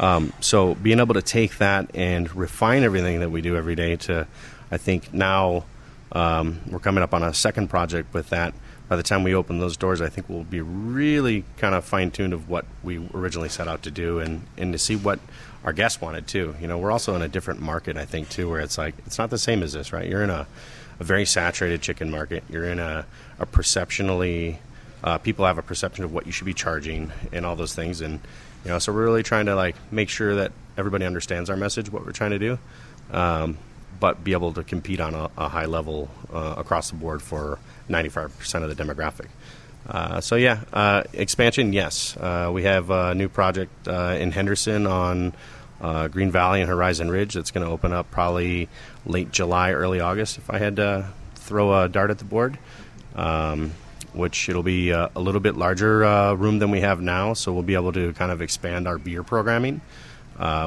Um, so being able to take that and refine everything that we do every day to, I think now um, we're coming up on a second project with that by the time we open those doors, I think we'll be really kind of fine tuned of what we originally set out to do and, and to see what our guests wanted too. You know, we're also in a different market, I think, too, where it's like, it's not the same as this, right? You're in a, a very saturated chicken market. You're in a, a perceptionally, uh, people have a perception of what you should be charging and all those things. And, you know, so we're really trying to like make sure that everybody understands our message, what we're trying to do. Um, but be able to compete on a, a high level uh, across the board for 95% of the demographic. Uh, so yeah, uh, expansion. Yes, uh, we have a new project uh, in Henderson on uh, Green Valley and Horizon Ridge that's going to open up probably late July, early August. If I had to throw a dart at the board, um, which it'll be a, little bit larger room than we have now, so we'll be able to kind of expand our beer programming,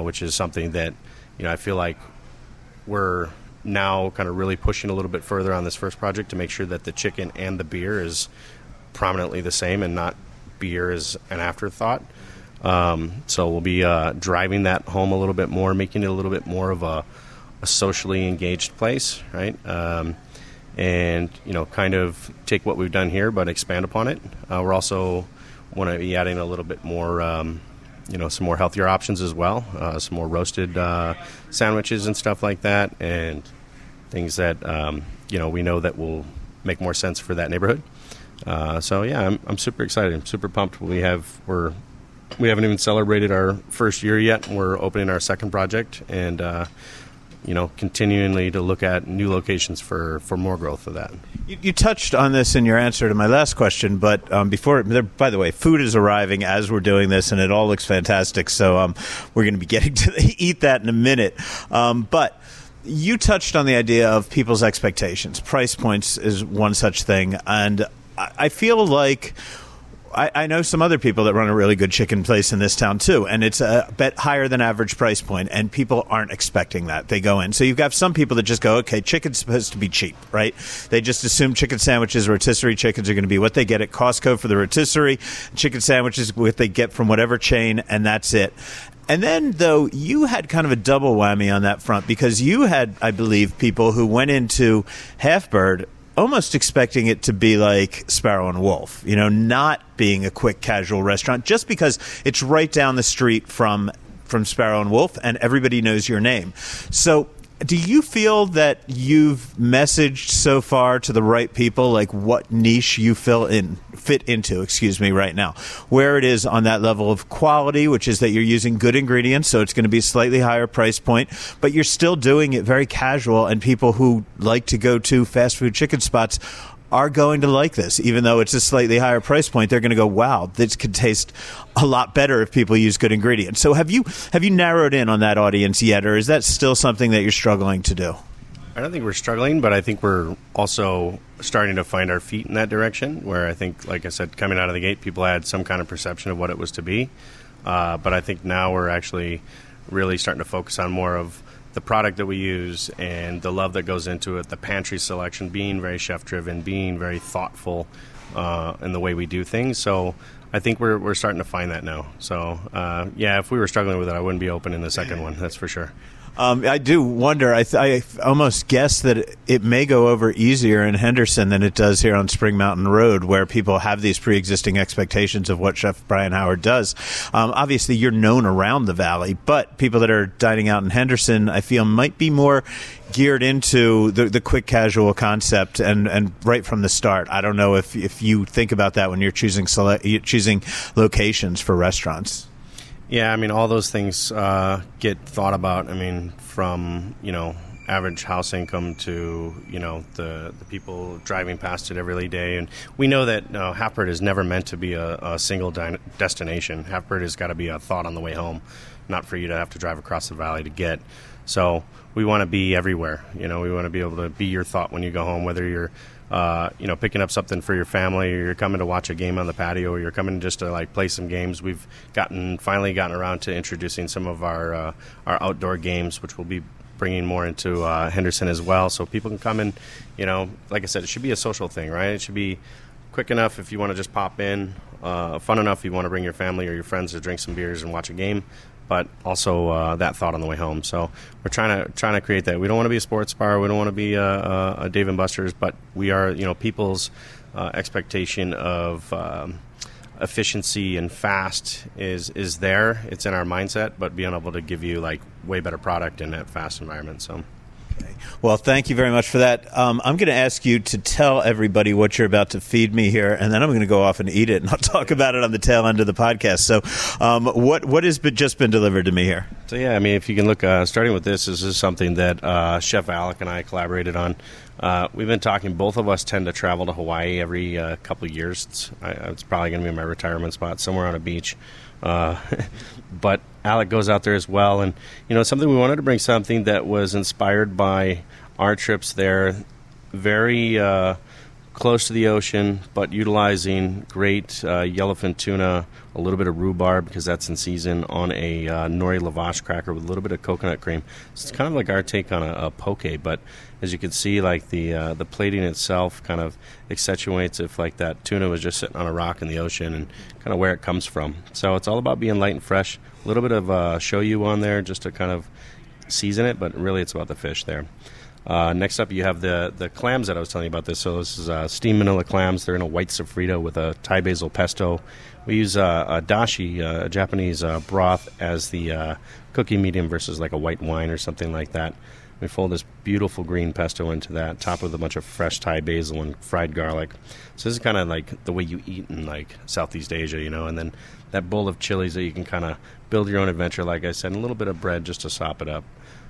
which is something that you know I feel like we're now kind of really pushing a little bit further on this first project to make sure that the chicken and the beer is prominently the same and not beer as an afterthought. Um, so we'll be uh, driving that home a little bit more, making it a little bit more of a, a socially engaged place, right? Um, and you know, kind of take what we've done here, but expand upon it. Uh, we're also want to be adding a little bit more. Um, you know some more healthier options as well, uh, some more roasted uh, sandwiches and stuff like that, and things that um, you know we know that will make more sense for that neighborhood. Uh, so yeah, I'm, I'm super excited. I'm super pumped. We have we're we haven't even celebrated our first year yet. We're opening our second project, and uh, you know, continually to look at new locations for, for more growth of that. You, you touched on this in your answer to my last question, but um, before, by the way, food is arriving as we're doing this, and it all looks fantastic. So um, we're going to be <laughs> getting to eat that in a minute. Um, but you touched on the idea of people's expectations. Price points is one such thing, and I feel like I, I, know some other people that run a really good chicken place in this town too, and it's a bit higher than average price point, and people aren't expecting that. They go in. So you've got some people that just go, okay, chicken's supposed to be cheap, right? They just assume chicken sandwiches, rotisserie chickens are going to be what they get at Costco for the rotisserie, chicken sandwiches what they get from whatever chain, and that's it. And then, though, you had kind of a double whammy on that front because you had, I believe, people who went into Half Bird almost expecting it to be like Sparrow and Wolf, you know, not being a quick casual restaurant just because it's right down the street from from Sparrow and Wolf and everybody knows your name. So do you feel that you've messaged so far to the right people like what niche you fill in fit into excuse me right now? Where it is on that level of quality which is that you're using good ingredients so it's going to be a slightly higher price point but you're still doing it very casual and people who like to go to fast food chicken spots are going to like this, even though it's a slightly higher price point. They're going to go, "Wow, this could taste a lot better if people use good ingredients." So, have you have you narrowed in on that audience yet, or is that still something that you're struggling to do? I don't think we're struggling, but I think we're also starting to find our feet in that direction. Where I think, like I said, coming out of the gate, people had some kind of perception of what it was to be, uh, but I think now we're actually really starting to focus on more of the product that we use and the love that goes into it, the pantry selection, being very chef driven, being very thoughtful uh, in the way we do things. So I think we're, we're starting to find that now. So uh, yeah, if we were struggling with it, I wouldn't be open in the second one. That's for sure. Um, I do wonder. I, th- I almost guess that it, may go over easier in Henderson than it does here on Spring Mountain Road, where people have these pre-existing expectations of what Chef Brian Howard does. Um, obviously, you're known around the valley, but people that are dining out in Henderson, I feel, might be more geared into the, the quick casual concept and, and right from the start. I don't know if, if you think about that when you're choosing select, choosing locations for restaurants. Yeah, I mean, all those things uh, get thought about. I mean, from you know average house income to you know the the people driving past it every day. And we know that uh, Halfbird is never meant to be a, a single din- destination. Halfbird has got to be a thought on the way home, not for you to have to drive across the valley to get. So we want to be everywhere. You know, we want to be able to be your thought when you go home, whether you're uh, you know, picking up something for your family, or you're coming to watch a game on the patio, or you're coming just to like play some games. We've gotten finally gotten around to introducing some of our uh, our outdoor games, which we'll be bringing more into uh, Henderson as well, so people can come and, you know, like I said, it should be a social thing, right? It should be quick enough if you want to just pop in, uh, fun enough if you want to bring your family or your friends to drink some beers and watch a game, but also uh, that thought on the way home. So we're trying to trying to create that. We don't want to be a sports bar. We don't want to be a, a, Dave and Buster's, but we are you know people's uh, expectation of. Um, efficiency and fast is is there it's in our mindset but being able to give you like way better product in that fast environment so Well, thank you very much for that. Um, I'm going to ask you to tell everybody what you're about to feed me here, and then I'm going to go off and eat it, and I'll <laughs> talk about it on the tail end of the podcast. So, um, what what has been, just been delivered to me here? So yeah, I mean, if you can look, uh, starting with this, this is something that uh, Chef Alec and I collaborated on. Uh, we've been talking. Both of us tend to travel to Hawaii every uh, couple of years. It's, I, it's probably going to be my retirement spot somewhere on a beach. Uh, <laughs> but Alec goes out there as well, and you know, something we wanted to bring something that was inspired by our trips there. Very uh, close to the ocean, but utilizing great uh, yellowfin tuna, a little bit of rhubarb because that's in season, on a uh, nori lavash cracker with a little bit of coconut cream. So it's kind of like our take on a, a poke, but as you can see, like the uh, the plating itself kind of accentuates if like that tuna was just sitting on a rock in the ocean and kind of where it comes from. So it's all about being light and fresh. A little bit of uh, shoyu on there just to kind of season it, but really it's about the fish there. Uh, next up, you have the the clams that I was telling you about. This so this is uh, steamed manila clams. They're in a white sofrito with a Thai basil pesto. We use uh, a dashi, uh, a Japanese uh, broth, as the uh, cooking medium versus like a white wine or something like that. We fold this beautiful green pesto into that, top with a bunch of fresh Thai basil and fried garlic. So this is kind of like the way you eat in like Southeast Asia, you know. And then that bowl of chilies that you can kind of build your own adventure, like I said, and a little bit of bread just to sop it up.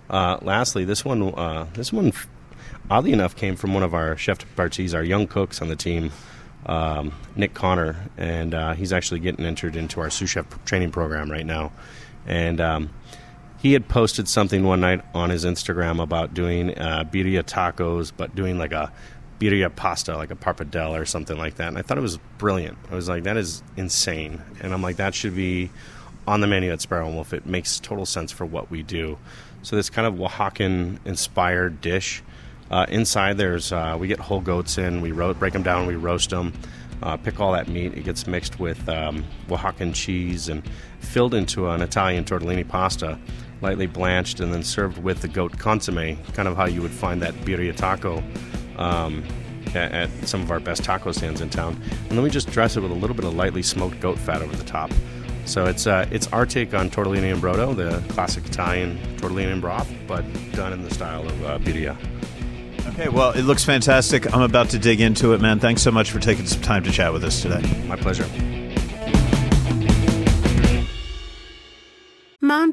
Uh, lastly, this one, uh, this one, oddly enough, came from one of our chef de parties, our young cooks on the team, um, Nick Connor, and uh, he's actually getting entered into our sous chef training program right now. And um, he had posted something one night on his Instagram about doing uh, birria tacos, but doing like a birria pasta, like a pappardelle or something like that. And I thought it was brilliant. I was like, that is insane. And I'm like, that should be on the menu at Sparrow Wolf. It makes total sense for what we do. So this kind of Oaxacan inspired dish. Uh, inside there's uh, we get whole goats in, we ro- break them down, we roast them, uh, pick all that meat. It gets mixed with um, Oaxacan cheese and filled into an Italian tortellini pasta, lightly blanched, and then served with the goat consomme, kind of how you would find that birria taco. Um, at, at some of our best taco stands in town, and then we just dress it with a little bit of lightly smoked goat fat over the top. So it's uh, it's our take on tortellini and brodo, the classic Italian tortellini and broth, but done in the style of uh, birria. Okay, well, it looks fantastic. I'm about to dig into it, man. Thanks so much for taking some time to chat with us today. My pleasure.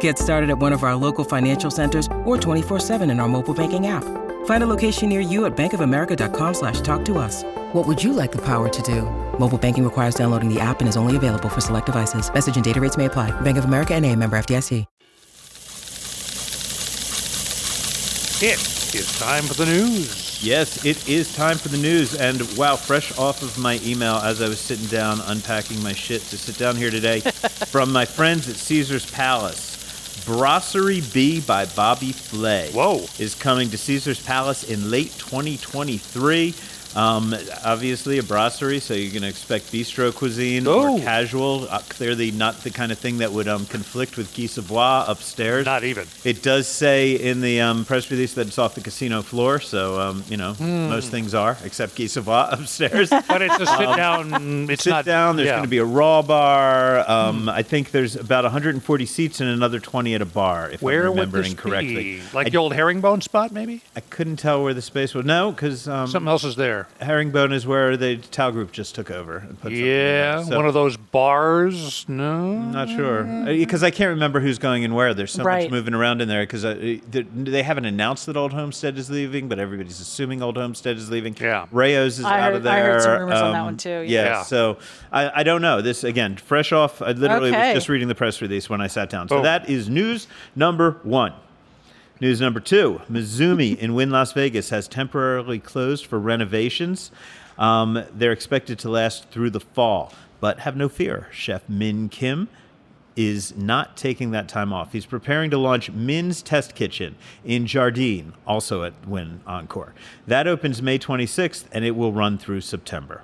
Get started at one of our local financial centers or 24-7 in our mobile banking app. Find a location near you at bankofamerica.com slash talk to us. What would you like the power to do? Mobile banking requires downloading the app and is only available for select devices. Message and data rates may apply. Bank of America and a member FDIC. It is time for the news. Yes, it is time for the news. And wow, fresh off of my email as I was sitting down unpacking my shit to sit down here today <laughs> from my friends at Caesar's Palace. Brasserie B by Bobby Flay. Whoa. Is coming to Caesar's Palace in late 2023. Um, obviously, a brasserie, so you're going to expect bistro cuisine Oh. or casual. Uh, clearly, not the kind of thing that would um, conflict with Guy Savoy upstairs. Not even. It does say in the um, press release that it's off the casino floor, so um, you know Hmm. most things are except Guy Savoy <laughs> upstairs. But it's a sit down. It's Sit not down. There's yeah. going to be a raw bar. Um, I think there's about 140 seats and another 20 at a bar, if Where I'm remembering correctly. be? Like I, the old herringbone spot, maybe? I couldn't tell where the space was. No, because um, Something else is there. Herringbone is where the Tao Group just took over. And put something Yeah. So- one of those bars. No, Not sure because I can't remember who's going and where. There's so much moving around in there because they haven't announced that Old Homestead is leaving, but everybody's assuming Old Homestead is leaving. Yeah. Rao's is I out heard- of there. Um, I heard some rumors on that one too, yeah. Yeah. Yeah. So I, I don't know. This again, fresh off. I literally Okay. was just reading the press release when I sat down. So Boom. that is news number one. News number two Mizumi in Wynn Las Vegas has temporarily closed for renovations. Um, they're expected to last through the fall. But have no fear, Chef Min Kim is not taking that time off. He's preparing to launch Min's Test Kitchen in Jardin, also at Wynn Encore. That opens May 26th and it will run through September.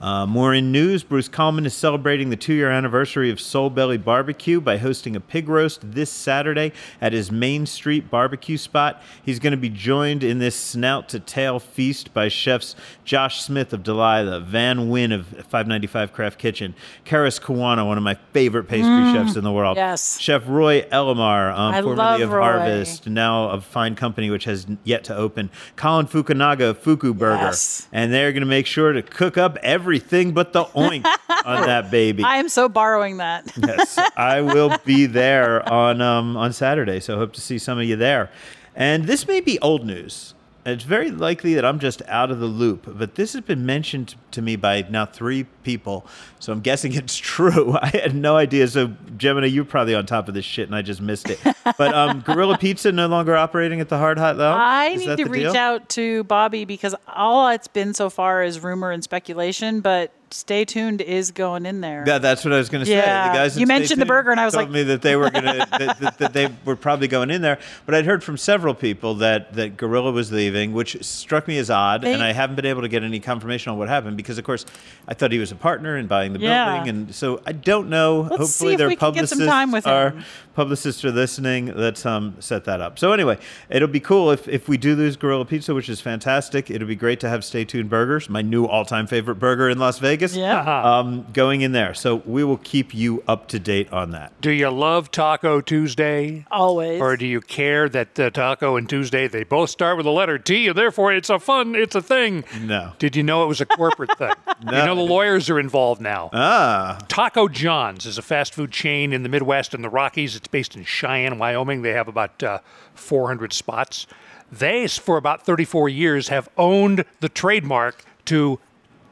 Uh, more in news, Bruce Kalman is celebrating the two year anniversary of Soul Belly Barbecue by hosting a pig roast this Saturday at his Main Street barbecue spot. He's going to be joined in this snout to tail feast by chefs Josh Smith of Delilah, Van Wynn of 595 Craft Kitchen, Karis Kawano, one of my favorite pastry chefs in the world. yes. Chef Roy Ellamar, um, formerly of Roy. Harvest, now of Fine Company, which has yet to open. Colin Fukunaga of Fuku Burger. Yes. And they're going to make sure to cook up everything but the oink on <laughs> that baby. I am so borrowing that. <laughs> yes, I will be there on um, on Saturday, so hope to see some of you there. And this may be old news. It's very likely that I'm just out of the loop, but this has been mentioned to me by now three people, so I'm guessing <laughs> it's true. I had no idea. So, Gemini, you're probably on top of this shit, and I just missed it. But um, <laughs> Gorilla Pizza no longer operating at the Hard Hat Lounge. I Is need to reach deal? out to Bobby because all it's been so far is rumor and speculation, but stay tuned is going in there. That, that's what I was going to say. Yeah. The guys You mentioned the burger, and I was told like- me that they were going <laughs> to that, that, that they were probably going in there. But I'd heard from several people that that Gorilla was leaving, which struck me as odd, They- and I haven't been able to get any confirmation on what happened because, of course, I thought he was a partner in buying the Yeah. building, and so I don't know. Let's Hopefully, their we can get some publicists time with are publicists are listening. Let's um set that up. So anyway, it'll be cool if if we do lose Gorilla Pizza, which is fantastic. It'll be great to have Stay Tuned Burgers, my new all time favorite burger in Las Vegas. Yeah. Um, going in there. So we will keep you up to date on that. Do you love Taco Tuesday? Always. Or do you care that uh, Taco and Tuesday they both start with the letter T, and therefore it's a fun, it's a thing? No. Did you know it was a corporate thing? No. <laughs> You know the lawyers are involved now. Ah, Taco John's is a fast food chain in the Midwest and the Rockies. It's based in Cheyenne, Wyoming. They have about uh, 400 spots. They, for about 34 years, have owned the trademark to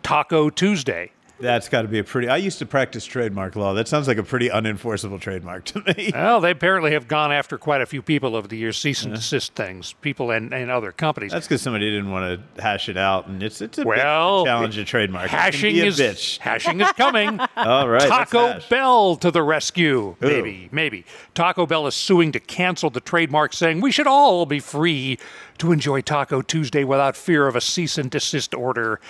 Taco Tuesday. that's got to be a pretty. I used to practice trademark law. That sounds like a pretty unenforceable trademark to me. <laughs> Well, they apparently have gone after quite a few people over the years, cease and desist things, people and, and other companies. That's because somebody didn't want to hash it out, and it's it's a well, to challenge a trademark. Hashing is bitch. hashing is coming. <laughs> All right, Taco. Bell to the rescue. Maybe, maybe. Taco Bell is suing to cancel the trademark, saying we should all be free to enjoy Taco Tuesday without fear of a cease and desist order.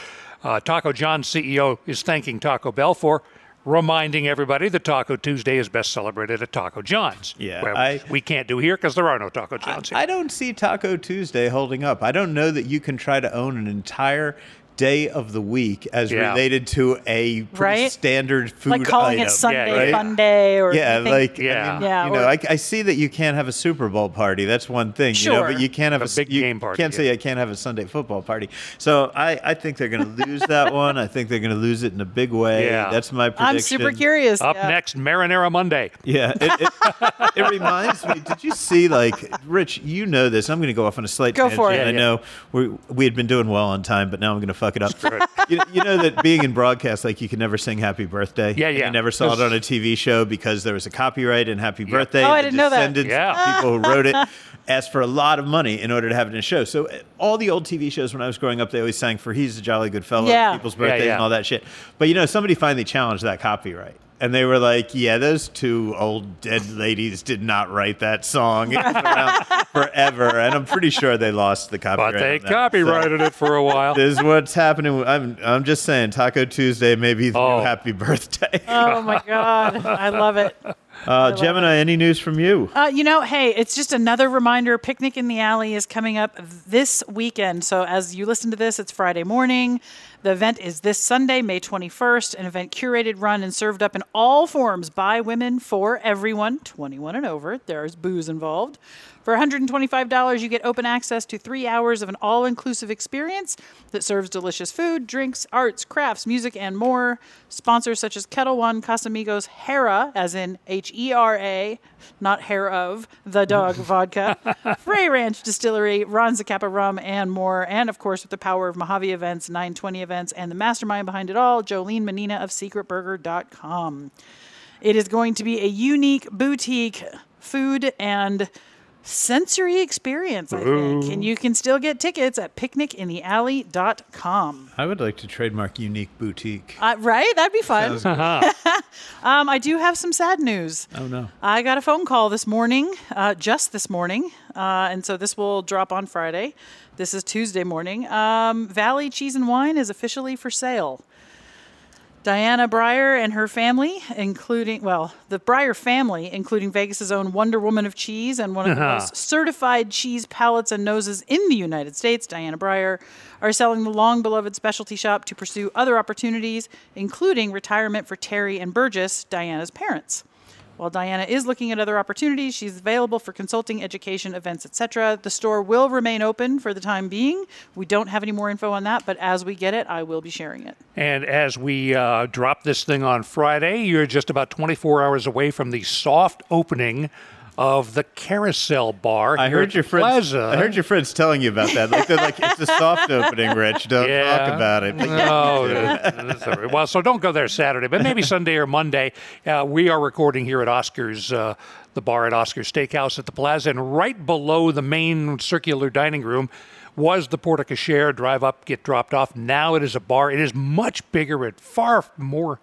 Uh, Taco John's CEO is thanking Taco Bell for reminding everybody that Taco Tuesday is best celebrated at Taco John's. Yeah, I- we can't do here because there are no Taco John's here. I don't see Taco Tuesday holding up. I don't know that you can try to own an entire day of the week as Yeah. related to a pretty Right? standard food like calling item. it Sunday right? Fun Day or Yeah, anything. like Yeah. I mean, Yeah, you know, or- I, I see that you can't have a Super Bowl party. That's one thing, you know, Sure. but you can't have A a, big you game party, Can't say. I can't have a Sunday football party. So I, I think they're going to lose that <laughs> one. I think they're going to lose it in a big way. Yeah. That's my prediction. I'm super curious. Up yeah. next, Marinara Monday. Yeah, it, it, <laughs> it reminds me. Did you see, like, Rich? You know this. I'm going to go off on a slight Go tangent. for it. I Yeah, yeah. know we we had been doing well on time, but now I'm going to fuck it up. <laughs> you, you know that being in broadcast, like, you can never sing "Happy Birthday." Yeah, And yeah. You never saw it on a TV show because there was a copyright in "Happy Birthday." Oh, I the didn't know that. Yeah. people who wrote it <laughs> asked for a lot of money in order to have it in a show. So uh, all the old TV shows when I was growing up, they always sang for "He's a Jolly Good Fellow," Yeah. people's Yeah, birthdays yeah. and all that shit. But you know, somebody finally challenged that copyright. and they were like, "Yeah, those two old dead ladies did not write that song. It's been around <laughs> forever." And I'm pretty sure they lost the copyright. But they on that. copyrighted it for a while. This is what's happening. I'm I'm just saying, Taco Tuesday may be the Oh. new happy birthday. Oh my God. I love it. <laughs> Uh, Gemini, any news from you? Uh, you know, hey, it's just another reminder. Picnic in the Alley is coming up this weekend. So as you listen to this, it's Friday morning. The event is this Sunday, May 21st, an event curated, run, and served up in all forms by women for everyone, 21 and over. There's booze involved. For $125, you get open access to three hours of an all inclusive experience that serves delicious food, drinks, arts, crafts, music, and more. Sponsors such as Ketel One, Casamigos, Hera, as in H E R A, not hair of, the dog <laughs> vodka, Frey Ranch Distillery, Ron Zacapa Rum, and more. And of course, with the power of Mojave Events, 920 Events, and the mastermind behind it all, Jolene Mannina of SecretBurger.com. It is going to be a unique boutique food and sensory experience, I think. And you can still get tickets at picnicinthealley.com. I would like to trademark unique boutique. Uh, right? That'd be fun. Sounds <laughs> um, I do have some sad news. Oh no. I got a phone call this morning, uh, just this morning, uh, and so this will drop on Friday. This is Tuesday morning. Um, Valley Cheese and Wine is officially for sale. Diana Breyer and her family, including, well, the Breyer family, including Vegas's own Wonder Woman of Cheese and one of the uh-huh. most certified cheese palates and noses in the United States, Diana Breyer, are selling the long beloved specialty shop to pursue other opportunities, including retirement for Terry and Burgess, Diana's parents. While Diana is looking at other opportunities, she's available for consulting, education, events, etc. The store will remain open for the time being. We don't have any more info on that, but as we get it, I will be sharing it. And as we uh, drop this thing on Friday, you're just about 24 hours away from the soft opening of the Carousel Bar. I heard your friends. Plaza. I heard your friends telling you about that. Like they're like, it's a soft opening, Rich. Don't Yeah. talk about it. But that's all right. well, so don't go there Saturday, but maybe Sunday or Monday. Uh, we are recording here at Oscar's, uh, the bar at Oscar's Steakhouse at the Plaza, and right below the main circular dining room was the porte cochere. Drive up, get dropped off. Now it is a bar. It is much bigger and far more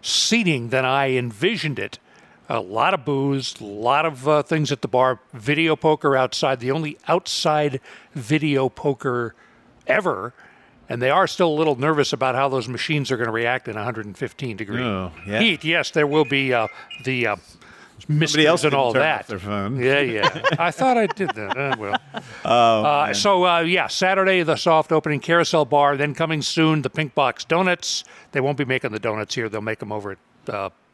seating than I envisioned it. A lot of booze, a lot of uh, things at the bar, video poker outside, the only outside video poker ever. And they are still a little nervous about how those machines are going to react in 115 degree Oh, yeah. heat. Yes, there will be uh, the uh, mysteries else and all that. off their phone. Yeah, yeah. I thought I did that. Uh, well. <laughs> Oh, Uh, so uh, yeah, Saturday the soft opening carousel bar. Then coming soon the Pink Box Donuts. They won't be making the donuts here. They'll make them over at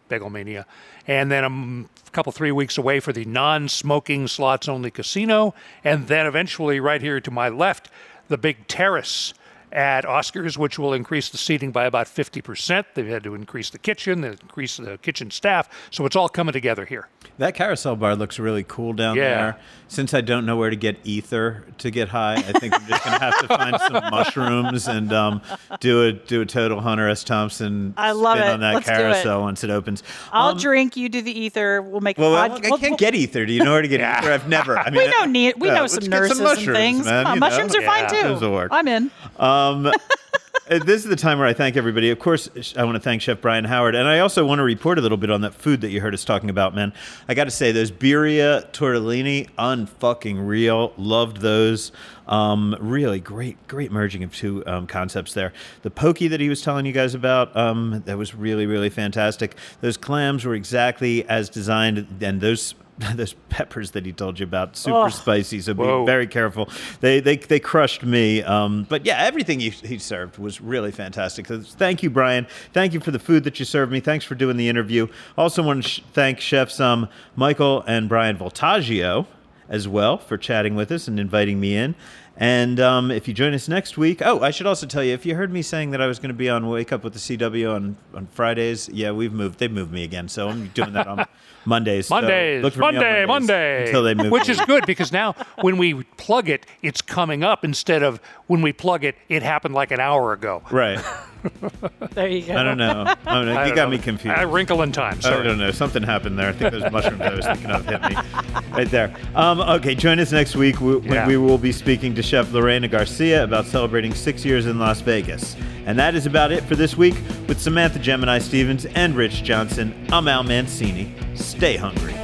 uh, Bagel Mania. And then a couple three weeks away for the non-smoking slots only casino. And then eventually right here to my left, the big terrace at Oscars, which will increase the seating by about 50%. They've had to increase the kitchen, they increase the kitchen staff. So it's all coming together here. That carousel bar looks really cool down Yeah. there. Since I don't know where to get ether to get high, I think I'm just gonna have to find some <laughs> mushrooms and um, do a do a total Hunter S. Thompson I love spin it. on that Let's do it. carousel once it opens. I'll Um, drink, you do the ether. We'll make well, a I, pod- I we'll- can't we'll- get ether. Do you know where to get ether? I've never. I <laughs> mean, We know need we know let's some get nurses mushrooms, and things. man, Come on, you know? mushrooms are fine too. Work. I'm in. Um, <laughs> uh, this is the time where I thank everybody. Of course, I want to thank Chef Brian Howard, and I also want to report a little bit on that food that you heard us talking about, man. I got to say, those birria tortellini, unfucking real. Loved those. Um, really great, great merging of two um, concepts there. The poke that he was telling you guys about, um, that was really, really fantastic. Those clams were exactly as designed, and those. <laughs> Those peppers that he told you about, super Oh. spicy. So be Whoa. very careful. They they, they crushed me. Um, but yeah, everything he, he served was really fantastic. So thank you, Brian. Thank you for the food that you served me. Thanks for doing the interview. Also want to sh- thank chefs um, Michael and Brian Voltaggio as well for chatting with us and inviting me in. And um, if you join us next week, oh, I should also tell you if you heard me saying that I was going to be on Wake Up with the CW on, on Fridays, yeah, we've moved. They've moved me again, so I'm doing that on Mondays. So Mondays, look for me on Monday, Mondays Monday. until they move. Which is good because now when we plug it, it's coming up instead of when we plug it, it happened like an hour ago. right. <laughs> <laughs> There you go. I don't know. I don't know. I You don't got know. me confused. A wrinkle in time. I don't know. Something happened there. I think those mushrooms I was thinking of hit me right there. Um, okay, join us next week when Yeah. we will be speaking to Chef Lorena Garcia about celebrating six years in Las Vegas. And that is about it for this week with Samantha Gemini Stevens and Rich Johnson. I'm Al Mancini. Stay hungry.